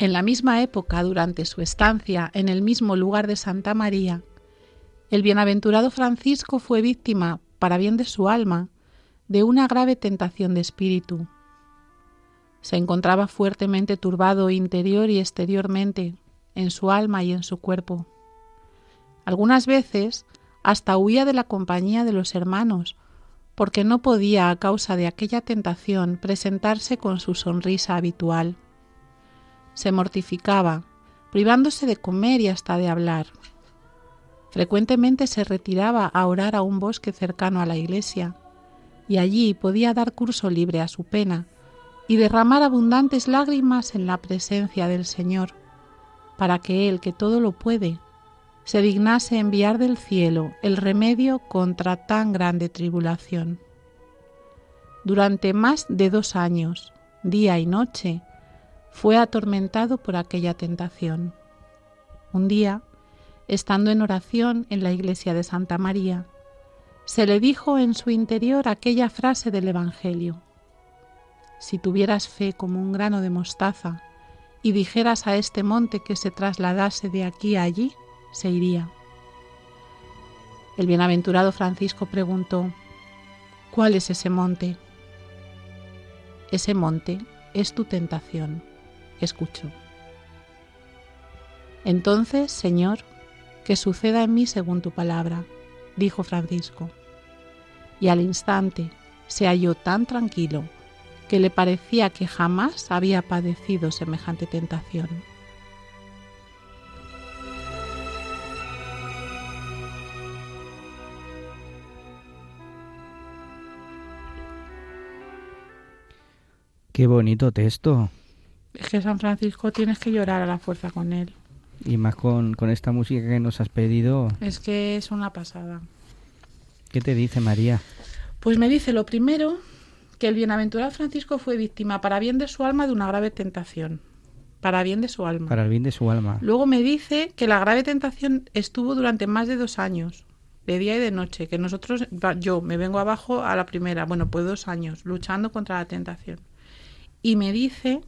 En la misma época, durante su estancia en el mismo lugar de Santa María, el bienaventurado Francisco fue víctima, para bien de su alma, de una grave tentación de espíritu. Se encontraba fuertemente turbado interior y exteriormente, en su alma y en su cuerpo. Algunas veces hasta huía de la compañía de los hermanos, porque no podía, a causa de aquella tentación, presentarse con su sonrisa habitual. Se mortificaba, privándose de comer y hasta de hablar. Frecuentemente se retiraba a orar a un bosque cercano a la iglesia, y allí podía dar curso libre a su pena y derramar abundantes lágrimas en la presencia del Señor, para que Él, que todo lo puede, se dignase enviar del cielo el remedio contra tan grande tribulación. Durante más de dos años, día y noche, fue atormentado por aquella tentación. Un día, estando en oración en la iglesia de Santa María, se le dijo en su interior aquella frase del Evangelio. Si tuvieras fe como un grano de mostaza y dijeras a este monte que se trasladase de aquí a allí, se iría. El bienaventurado Francisco preguntó, ¿cuál es ese monte? Ese monte es tu tentación, escuchó. Entonces, Señor, que suceda en mí según tu palabra, dijo Francisco. Y al instante se halló tan tranquilo que le parecía que jamás había padecido semejante tentación. Qué bonito texto. Es que San Francisco tienes que llorar a la fuerza con él. Y más con, con esta música que nos has pedido. Es que es una pasada. ¿Qué te dice María? Pues me dice lo primero que el bienaventurado Francisco fue víctima para bien de su alma de una grave tentación. Para bien de su alma. Para el bien de su alma. Luego me dice que la grave tentación estuvo durante más de dos años, de día y de noche, que nosotros, yo me vengo abajo a la primera, bueno, pues dos años, luchando contra la tentación. Y me dice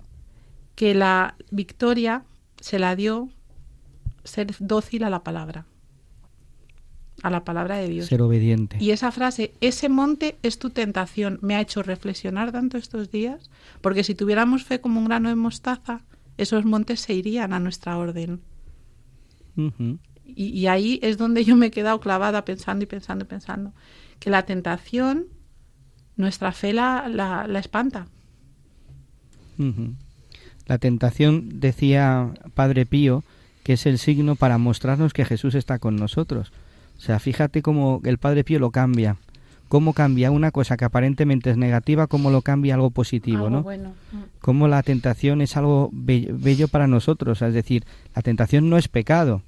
que la victoria se la dio ser dócil a la palabra, a la palabra de Dios. Ser obediente. Y esa frase, ese monte es tu tentación, me ha hecho reflexionar tanto estos días, porque si tuviéramos fe como un grano de mostaza, esos montes se irían a nuestra orden. Y, y ahí es donde yo me he quedado clavada pensando y pensando y pensando, que la tentación, nuestra fe la, la, la espanta. La tentación, decía Padre Pío, que es el signo para mostrarnos que Jesús está con nosotros. O sea, fíjate cómo el Padre Pío lo cambia. Cómo cambia una cosa que aparentemente es negativa, cómo lo cambia algo positivo, Algo ¿no? bueno. Cómo la tentación es algo bello, bello para nosotros. Es decir, la tentación no es pecado.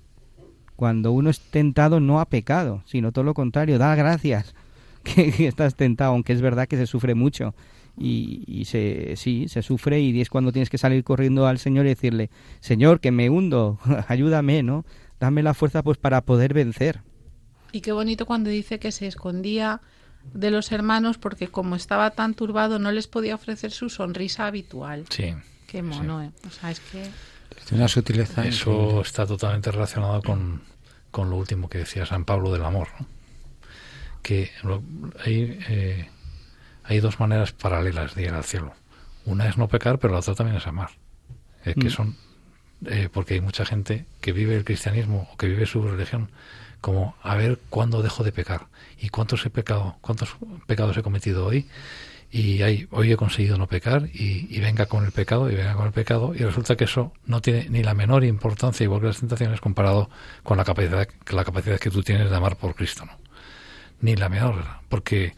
Cuando uno es tentado no ha pecado, sino todo lo contrario, da gracias que, que estás tentado, aunque es verdad que se sufre mucho. Y, y se, sí, se sufre y es cuando tienes que salir corriendo al Señor y decirle, Señor, que me hundo, ayúdame, ¿no? Dame la fuerza pues para poder vencer. Y qué bonito cuando dice que se escondía de los hermanos porque como estaba tan turbado no les podía ofrecer su sonrisa habitual. Sí. Qué mono, ¿eh? O sea, es que... Tiene una sutileza. Eso increíble. está totalmente relacionado con, con lo último que decía San Pablo del amor. ¿no? Que lo- hay, eh, hay dos maneras paralelas de ir al cielo. Una es no pecar, pero la otra también es amar. Eh, que Mm. son eh, porque hay mucha gente que vive el cristianismo o que vive su religión como a ver cuándo dejo de pecar y cuántos he pecado, cuántos pecados he cometido hoy y hay, hoy he conseguido no pecar y, y venga con el pecado y venga con el pecado y resulta que eso no tiene ni la menor importancia igual que las tentaciones comparado con la capacidad la capacidad que tú tienes de amar por Cristo no ni la menor porque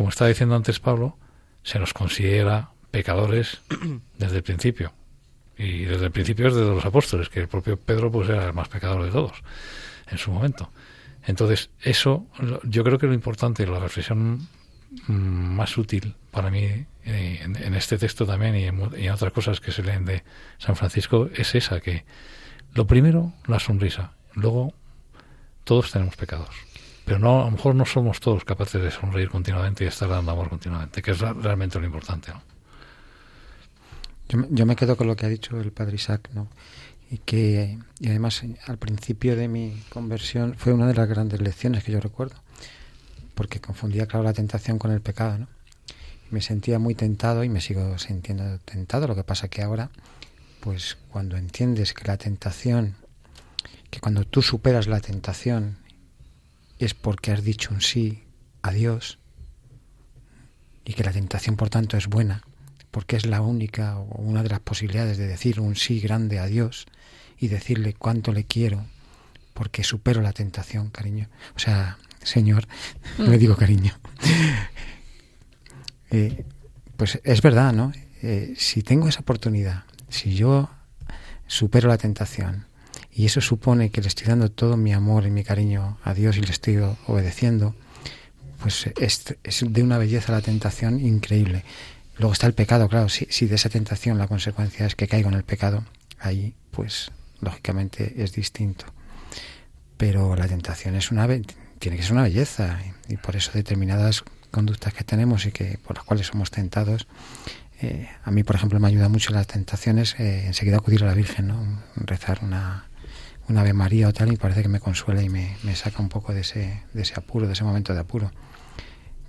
como estaba diciendo antes Pablo se nos considera pecadores desde el principio. Y desde el principio es desde los apóstoles que el propio Pedro pues era el más pecador de todos en su momento. Entonces eso yo creo que lo importante la reflexión más útil para mí eh, en, este texto también y en, otras cosas que se leen de San Francisco es esa, que lo primero, la sonrisa, luego todos tenemos pecados. Pero no, a lo mejor no somos todos capaces de sonreír continuamente y estar dando amor continuamente, que es realmente lo importante. ¿no? Yo, yo, me quedo con lo que ha dicho el padre Isaac, ¿no? Y que y además al principio de mi conversión fue una de las grandes lecciones que yo recuerdo, porque confundía, claro, la tentación con el pecado, ¿no? me sentía muy tentado y me sigo sintiendo tentado. Lo que pasa que ahora, pues cuando entiendes que la tentación, que cuando tú superas la tentación es porque has dicho un sí a Dios y que la tentación por tanto es buena, porque es la única o una de las posibilidades de decir un sí grande a Dios y decirle cuánto le quiero, porque supero la tentación, cariño. O sea, Señor, no le digo cariño. Eh, pues es verdad, ¿no? Eh, si tengo esa oportunidad, si yo supero la tentación y eso supone que le estoy dando todo mi amor y mi cariño a Dios y le estoy obedeciendo, pues es, de una belleza la tentación increíble. Luego está el pecado, claro, si, si de esa tentación la consecuencia es que caigo en el pecado, ahí pues lógicamente es distinto. Pero la tentación es una tiene que ser una belleza y por eso determinadas conductas que tenemos y que por las cuales somos tentados. Eh, a mí, por ejemplo, me ayuda mucho las tentaciones eh, enseguida acudir a la Virgen, ¿no? rezar una, una Ave María o tal, y parece que me consuela y me, saca un poco de ese, de ese apuro, de ese momento de apuro.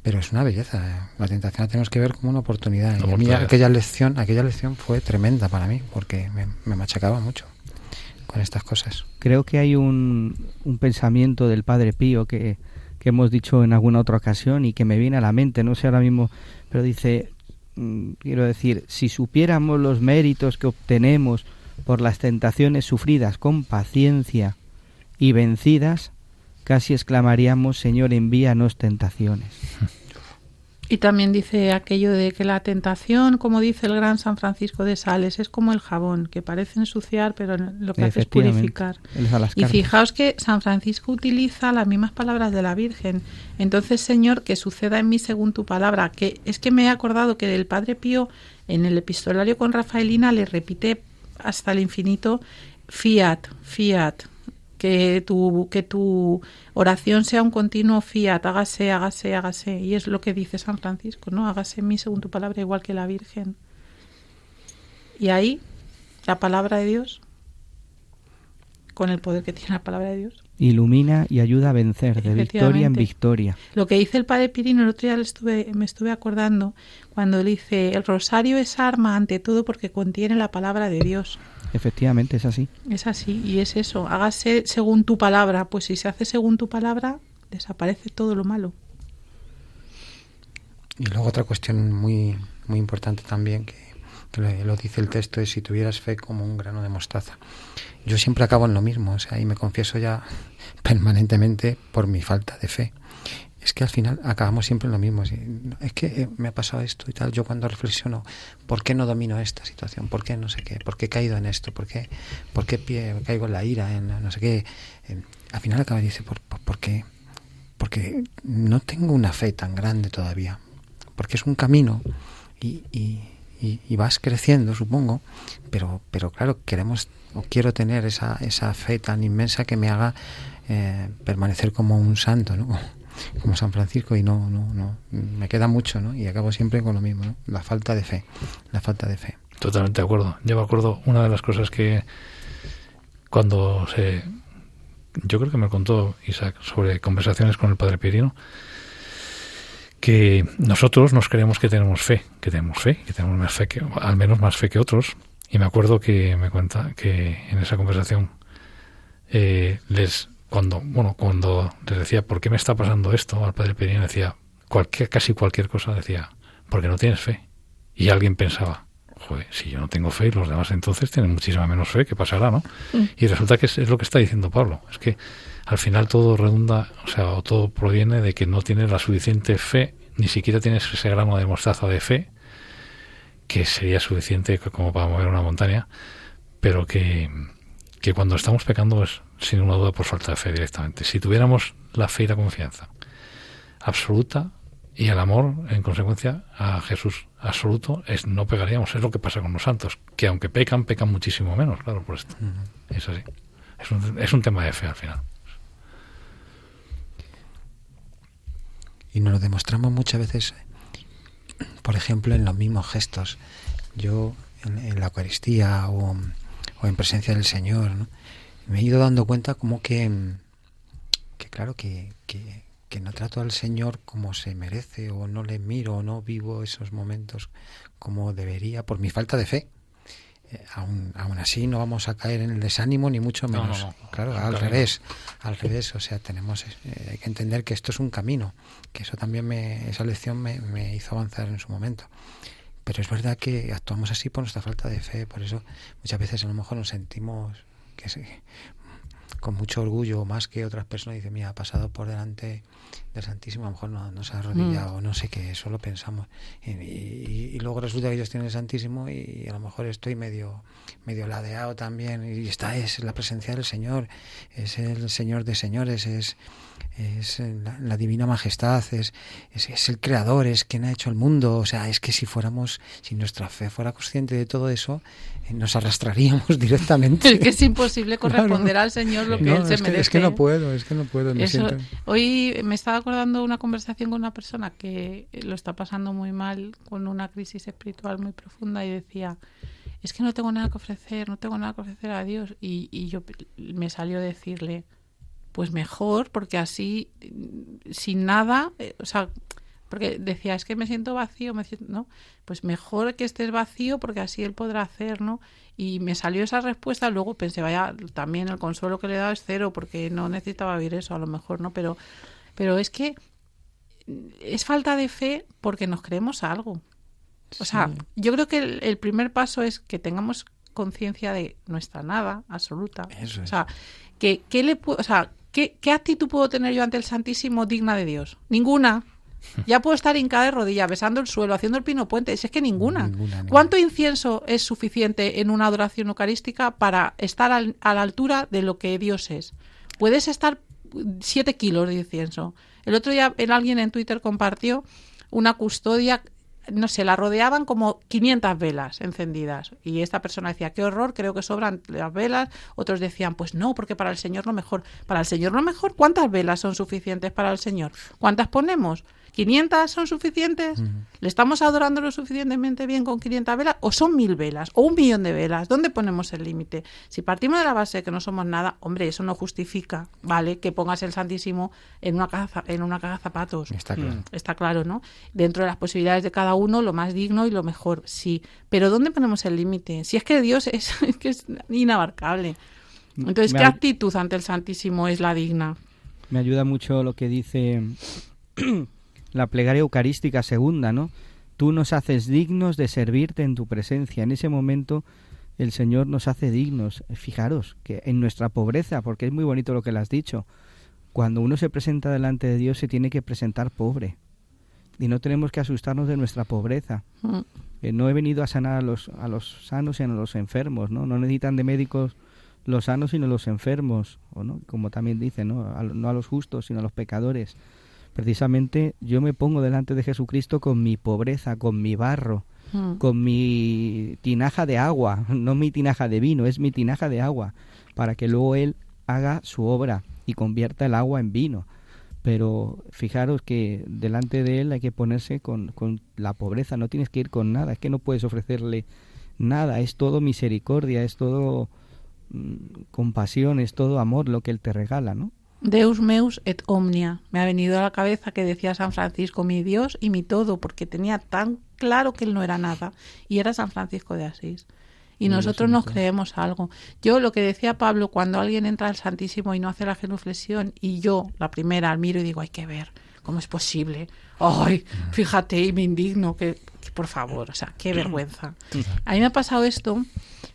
Pero es una belleza. ¿eh? La tentación la tenemos que ver como una oportunidad. y a mí aquella lección, aquella lección fue tremenda para mí, porque me, me machacaba mucho con estas cosas. Creo que hay un, un pensamiento del Padre Pío que, que hemos dicho en alguna otra ocasión y que me viene a la mente, no sé ahora mismo, pero dice, mm, quiero decir, si supiéramos los méritos que obtenemos por las tentaciones sufridas con paciencia y vencidas, casi exclamaríamos, Señor, envíanos tentaciones. Y también dice aquello de que la tentación, como dice el gran San Francisco de Sales, es como el jabón, que parece ensuciar, pero lo que hace es purificar. Y fijaos que San Francisco utiliza las mismas palabras de la Virgen. Entonces, Señor, que suceda en mí según tu palabra. Que es que me he acordado que del Padre Pío, en el epistolario con Rafaelina, le repite hasta el infinito, fiat, fiat, que tu, que tu oración sea un continuo fiat, hágase, hágase, hágase. Y es lo que dice San Francisco, ¿no? Hágase en mí según tu palabra, igual que la Virgen. Y ahí, la palabra de Dios, con el poder que tiene la palabra de Dios. Ilumina y ayuda a vencer, de victoria en victoria. Lo que dice el Padre Pirino, el otro día estuve, me estuve acordando, cuando él dice, el rosario es arma ante todo porque contiene la palabra de Dios. Efectivamente, es así. Es así, y es eso. Hágase según tu palabra. Pues si se hace según tu palabra, desaparece todo lo malo. Y luego otra cuestión muy, muy importante también, que, lo dice el texto, es si tuvieras fe como un grano de mostaza. Yo siempre acabo en lo mismo, o sea, y me confieso ya permanentemente por mi falta de fe es que al final acabamos siempre en lo mismo. Es que eh, me ha pasado esto y tal. Yo cuando reflexiono, ¿por qué no domino esta situación? ¿Por qué no sé qué? ¿Por qué he caído en esto? ¿Por qué, por qué caigo en la ira? En no sé qué. al final acaba y dice, ¿por, por, qué? Porque no tengo una fe tan grande todavía. Porque es un camino y, y, y, vas creciendo, supongo. Pero, pero claro, queremos o quiero tener esa, esa fe tan inmensa que me haga eh, permanecer como un santo, ¿no? como San Francisco y no, no, no, me queda mucho, ¿no? Y acabo siempre con lo mismo, ¿no? La falta de fe, la falta de fe. Totalmente de acuerdo. Yo me acuerdo una de las cosas que cuando se, yo creo que me contó Isaac sobre conversaciones con el Padre Pirino, que nosotros nos creemos que tenemos fe, que tenemos fe, que tenemos más fe que, al menos más fe que otros. Y me acuerdo que me cuenta que en esa conversación eh, les cuando, bueno, cuando les decía, ¿por qué me está pasando esto? Al padre Pirino decía, cualquier, casi cualquier cosa decía, porque no tienes fe. Y alguien pensaba, joder, si yo no tengo fe y los demás entonces tienen muchísima menos fe, ¿qué pasará, no? Mm. Y resulta que es, lo que está diciendo Pablo, es que al final todo redunda, o sea, o todo proviene de que no tienes la suficiente fe, ni siquiera tienes ese gramo de mostaza de fe, que sería suficiente como para mover una montaña, pero que, que cuando estamos pecando es sin una duda por falta de fe directamente. Si tuviéramos la fe y la confianza absoluta Y el amor, en consecuencia, a Jesús absoluto es no pegaríamos. Es lo que pasa con los santos, que aunque pecan, pecan muchísimo menos, claro, por esto. Es así. Es un, es un tema de fe al final. Y nos lo demostramos muchas veces, por ejemplo, en los mismos gestos. Yo, en, la Eucaristía o, en presencia del Señor, me he ido dando cuenta como que, que claro, que, que, que, no trato al Señor como se merece, o no le miro, o no vivo esos momentos como debería, por mi falta de fe. Eh, aún, aún, así no vamos a caer en el desánimo ni mucho menos. claro, al revés, al revés. O sea, tenemos eh, que entender que esto es un camino, que eso también me, esa lección me, me, hizo avanzar en su momento. Pero es verdad que actuamos así por nuestra falta de fe, por eso muchas veces a lo mejor nos sentimos que con mucho orgullo, más que otras personas, dice, mira, ha pasado por delante del Santísimo, a lo mejor no, se ha arrodillado, mm. no sé qué, eso lo pensamos. Y, luego resulta que ellos tienen el Santísimo y a lo mejor estoy medio, medio ladeado también. Y esta es la presencia del Señor, es el Señor de señores, es, es la, divina majestad, es, es, el creador, es quien ha hecho el mundo. O sea, es que si fuéramos, si nuestra fe fuera consciente de todo eso, nos arrastraríamos directamente. es que es imposible corresponder al Señor lo que Él se es merece. Que, es que no puedo, es que no puedo. hoy me estaba acordando una conversación con una persona que lo está pasando muy mal, con una crisis espiritual muy profunda y decía, es que no tengo nada que ofrecer, no tengo nada que ofrecer a Dios. Y, y yo me salió a decirle, pues mejor, porque así, sin nada, eh, o sea, porque decía, es que me siento vacío, me siento, ¿no? Pues mejor que estés vacío porque así él podrá hacer, ¿no? Y me salió esa respuesta, luego pensé, vaya, también el consuelo que le he dado es cero porque no necesitaba oír eso, a lo mejor, ¿no? Pero, pero es que es falta de fe porque nos creemos algo. O sea, yo creo que el, primer paso es que tengamos conciencia de nuestra nada absoluta. O sea, que, que le, o sea, ¿Qué, actitud puedo tener yo ante el Santísimo digna de Dios? Ninguna. Ya puedo estar hincada de rodillas, besando el suelo, haciendo el pino puente. Es que ninguna. ¿Cuánto incienso es suficiente en una adoración eucarística para estar a la altura de lo que Dios es? Puedes estar siete kilos de incienso. El otro día alguien en Twitter compartió una custodia no sé, la rodeaban como 500 velas encendidas. Y esta persona decía, qué horror, creo que sobran las velas. Otros decían, pues no, porque para el Señor lo mejor. Para el Señor lo mejor, ¿cuántas velas son suficientes para el Señor? ¿Cuántas ponemos? ¿500 son suficientes? ¿Le estamos adorando lo suficientemente bien con 500 velas? ¿O son mil velas? ¿O un millón de velas? ¿Dónde ponemos el límite? Si partimos de la base de que no somos nada, hombre, eso no justifica, ¿vale? Que pongas el Santísimo en una caja, en una caja de zapatos. Está claro. Mm. Está claro, ¿no? Dentro de las posibilidades de cada uno, lo más digno y lo mejor, sí. Pero ¿dónde ponemos el límite? Si es que Dios es, que es inabarcable. Entonces, ¿qué actitud ante el Santísimo es la digna? Me ayuda mucho lo que dice la plegaria eucarística segunda, ¿no? Tú nos haces dignos de servirte en tu presencia. En ese momento el Señor nos hace dignos. Fijaros que en nuestra pobreza, porque es muy bonito lo que le has dicho, cuando uno se presenta delante de Dios se tiene que presentar pobre. Y no tenemos que asustarnos de nuestra pobreza. Mm. Eh, no he venido a sanar a los, a los sanos y a los enfermos, ¿no? No necesitan de médicos los sanos sino los enfermos, ¿o no? Como también dice, ¿no? no a los justos sino a los pecadores precisamente yo me pongo delante de Jesucristo con mi pobreza, con mi barro, hmm. con mi tinaja de agua, no mi tinaja de vino, es mi tinaja de agua, para que luego Él haga su obra y convierta el agua en vino. Pero fijaros que delante de Él hay que ponerse con, con la pobreza, no tienes que ir con nada, es que no puedes ofrecerle nada, es todo misericordia, es todo mm, compasión, es todo amor lo que Él te regala, ¿no? Deus meus et omnia. Me ha venido a la cabeza que decía San Francisco, mi Dios y mi todo, porque tenía tan claro que él no era nada. Y era San Francisco de Asís. Y nosotros nos creemos algo. Yo lo que decía Pablo, cuando alguien entra al Santísimo y no hace la genuflexión, y yo, la primera, miro y digo, hay que ver, ¿cómo es posible? Ay, fíjate, y me indigno, que, que por favor, o sea, qué vergüenza. A mí me ha pasado esto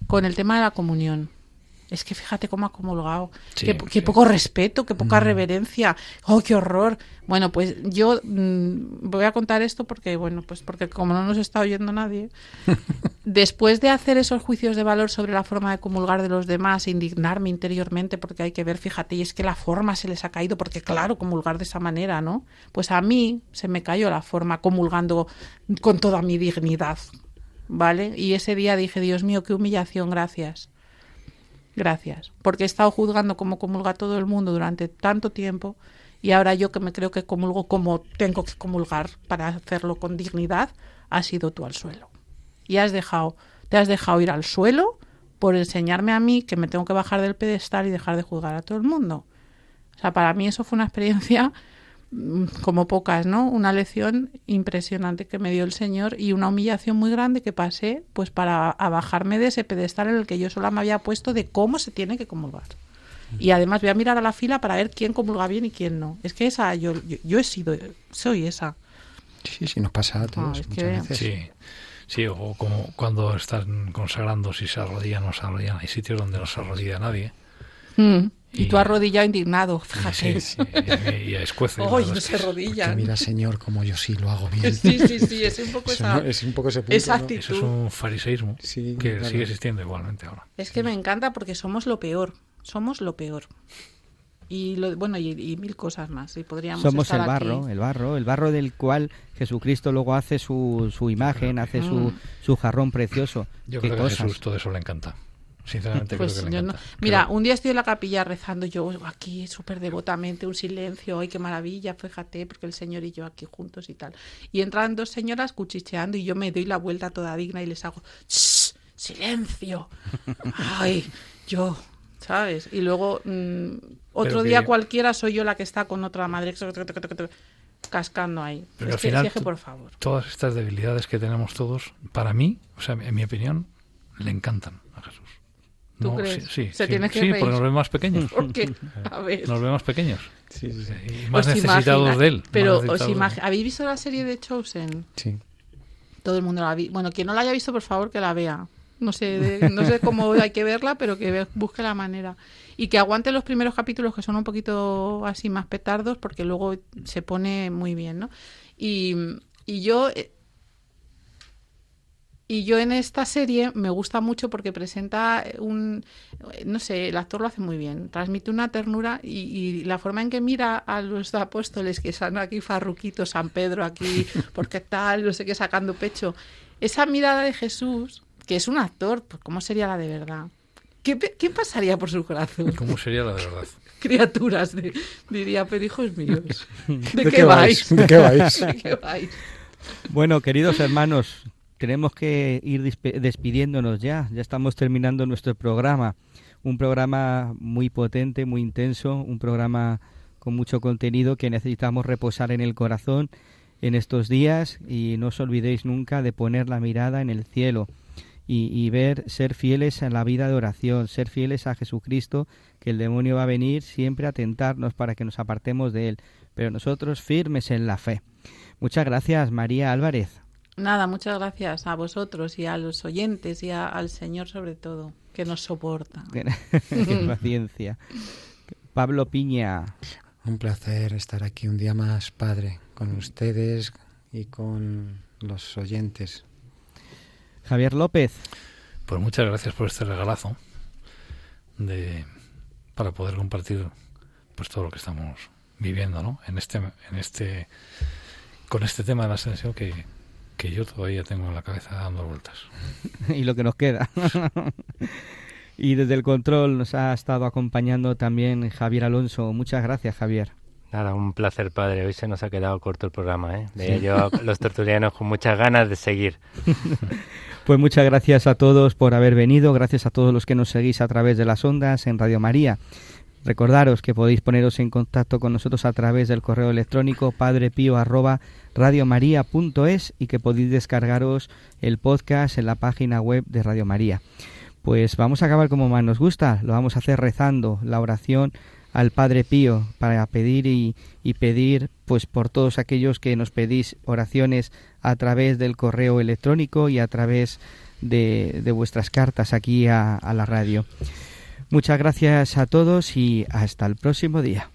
con el tema de la comunión es que fíjate cómo ha comulgado. Sí, qué, qué sí. poco respeto, qué poca reverencia. ¡Oh, qué horror! Bueno, pues yo mm, voy a contar esto porque, bueno, pues porque como no nos está oyendo nadie, después de hacer esos juicios de valor sobre la forma de comulgar de los demás, e indignarme interiormente porque hay que ver, fíjate, y es que la forma se les ha caído, porque claro, comulgar de esa manera, ¿no? Pues a mí se me cayó la forma comulgando con toda mi dignidad, ¿vale? Y ese día dije, Dios mío, qué humillación, gracias. Gracias, porque he estado juzgando cómo comulga todo el mundo durante tanto tiempo y ahora yo que me creo que comulgo como tengo que comulgar para hacerlo con dignidad, has ido tú al suelo. Y has dejado, te has dejado ir al suelo por enseñarme a mí que me tengo que bajar del pedestal y dejar de juzgar a todo el mundo. O sea, para mí eso fue una experiencia como pocas, ¿no? Una lección impresionante que me dio el Señor y una humillación muy grande que pasé pues para a bajarme de ese pedestal en el que yo sola me había puesto de cómo se tiene que comulgar. Y además voy a mirar a la fila para ver quién comulga bien y quién no. Es que esa, yo, yo, yo he sido, soy esa. Sí, sí, nos pasa a todos Ah, es muchas que- veces. Sí, sí, o como cuando están consagrando, si se arrodillan o no se arrodillan. Hay sitios donde no se arrodilla nadie. Mm. Y, Y- tú arrodillado indignado, fíjate. sí, y, y escuece. la ¡Ay, verdad no es se arrodillan! mira, Señor, como yo sí lo hago bien. Sí, sí, sí, es un poco esa... es un poco ese punto, esa ¿no? actitud. Eso es un fariseísmo Sí, que claro. sigue existiendo igualmente ahora. Es que me encanta porque somos lo peor, somos lo peor. Y lo, bueno, y, y mil cosas más. Y podríamos Somos estar el barro, aquí. el barro, el barro del cual Jesucristo luego hace su, su imagen, hace su, su jarrón precioso. Yo Qué creo que a. Jesús todo eso le encanta. Sinceramente Pues creo que le yo no-. Mira, Creo- un día estoy en la capilla rezando yo aquí súper devotamente, un silencio, ay, qué maravilla, fíjate, porque el Señor y yo aquí juntos y tal. Y entran dos señoras cuchicheando y yo me doy la vuelta toda digna y les hago, "Shh, silencio. Ay, yo, ¿sabes? Y luego mm, otro que- día cualquiera soy yo la que está con otra madre cascando ahí. Pero es al que, final por favor. todas estas debilidades que tenemos todos, para mí, o sea, en mi opinión, le encantan. ¿Tú No, crees? Sí, sí, Se sí, tiene que sí, reír. porque nos vemos más pequeños. Porque, a ver. Nos vemos pequeños. Sí, sí, sí. Y más ¿Os necesitados imagina- de él. más Pero os necesitados de él. imag- ¿habéis visto la serie de Chosen? Sí. Todo el mundo la ha visto. Bueno, quien no la haya visto, por favor, que la vea. No sé, de- no sé cómo hay que verla, pero que ve- busque la manera. Y que aguante los primeros capítulos, que son un poquito así más petardos, porque luego se pone muy bien, ¿no? Y, y yo... eh, Y yo en esta serie me gusta mucho porque presenta un, no sé, el actor lo hace muy bien, transmite una ternura y, y la forma en que mira a los apóstoles que están aquí farruquitos, San Pedro aquí, porque tal, no sé qué, sacando pecho, esa mirada de Jesús, que es un actor, pues ¿cómo sería la de verdad? ¿Qué, qué pasaría por su corazón? ¿Cómo sería la de verdad? Criaturas, de- diría, pero hijos míos, ¿de, ¿De qué qué vais? vais? ¿De qué vais? ¿De qué vais? Bueno, queridos hermanos, tenemos que ir despidiéndonos ya. Ya estamos terminando nuestro programa. Un programa muy potente, muy intenso, un programa con mucho contenido que necesitamos reposar en el corazón en estos días y no os olvidéis nunca de poner la mirada en el cielo y, ver, ser fieles en la vida de oración, ser fieles a Jesucristo, que el demonio va a venir siempre a tentarnos para que nos apartemos de él, pero nosotros firmes en la fe. Muchas gracias, María Álvarez. Nada, muchas gracias a vosotros y a los oyentes y a- al Señor sobre todo, que nos soporta. Qué paciencia. Pablo Piña. Un placer estar aquí un día más, Padre, con ustedes y con los oyentes. Javier López. Pues muchas gracias por este regalazo de para poder compartir pues todo lo que estamos viviendo, ¿no? En este en este con este tema de la ascensión que, que yo todavía tengo en la cabeza dando vueltas. y lo que nos queda. y desde el control nos ha estado acompañando también Javier Alonso. Muchas gracias, Javier. Nada, un placer, padre. Hoy se nos ha quedado corto el programa, ¿eh? Veía yo a los tertulianos con muchas ganas de seguir. Pues muchas gracias a todos por haber venido, gracias a todos los que nos seguís a través de las ondas en Radio María. Recordaros que podéis poneros en contacto con nosotros a través del correo electrónico padrepío@radiomaria.es y que podéis descargaros el podcast en la página web de Radio María. Pues vamos a acabar como más nos gusta, lo vamos a hacer rezando la oración al Padre Pío para pedir y, pedir pues por todos aquellos que nos pedís oraciones a través del correo electrónico y a través de, de vuestras cartas aquí a la radio. Muchas gracias a todos y hasta el próximo día.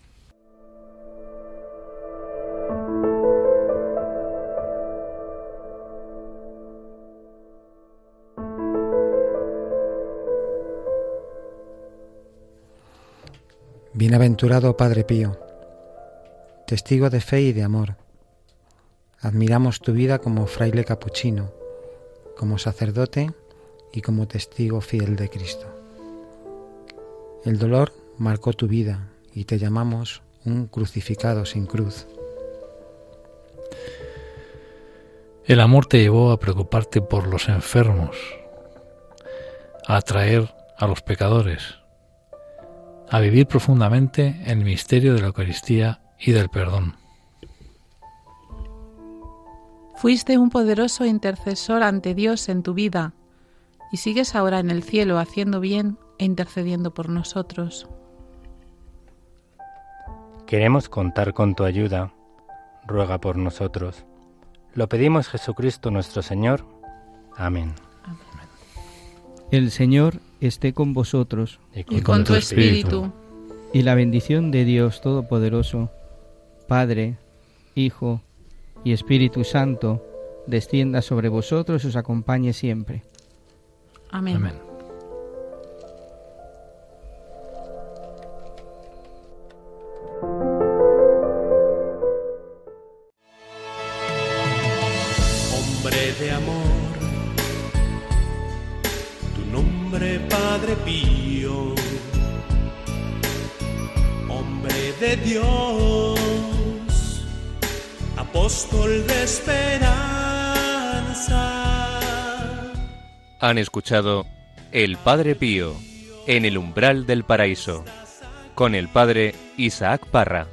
Bienaventurado Padre Pío, testigo de fe y de amor. Admiramos tu vida como fraile capuchino, como sacerdote y como testigo fiel de Cristo. El dolor marcó tu vida y te llamamos un crucificado sin cruz. El amor te llevó a preocuparte por los enfermos, a atraer a los pecadores, a vivir profundamente el misterio de la Eucaristía y del perdón. Fuiste un poderoso intercesor ante Dios en tu vida y sigues ahora en el cielo haciendo bien intercediendo por nosotros. Queremos contar con tu ayuda. Ruega por nosotros. Lo pedimos Jesucristo nuestro Señor. Amén. El Señor esté con vosotros. Y con, tu espíritu. Y la bendición de Dios Todopoderoso, Padre, Hijo y Espíritu Santo, descienda sobre vosotros y os acompañe siempre. Amén. Amén. Han escuchado El Padre Pío en el umbral del paraíso con el Padre Isaac Parra.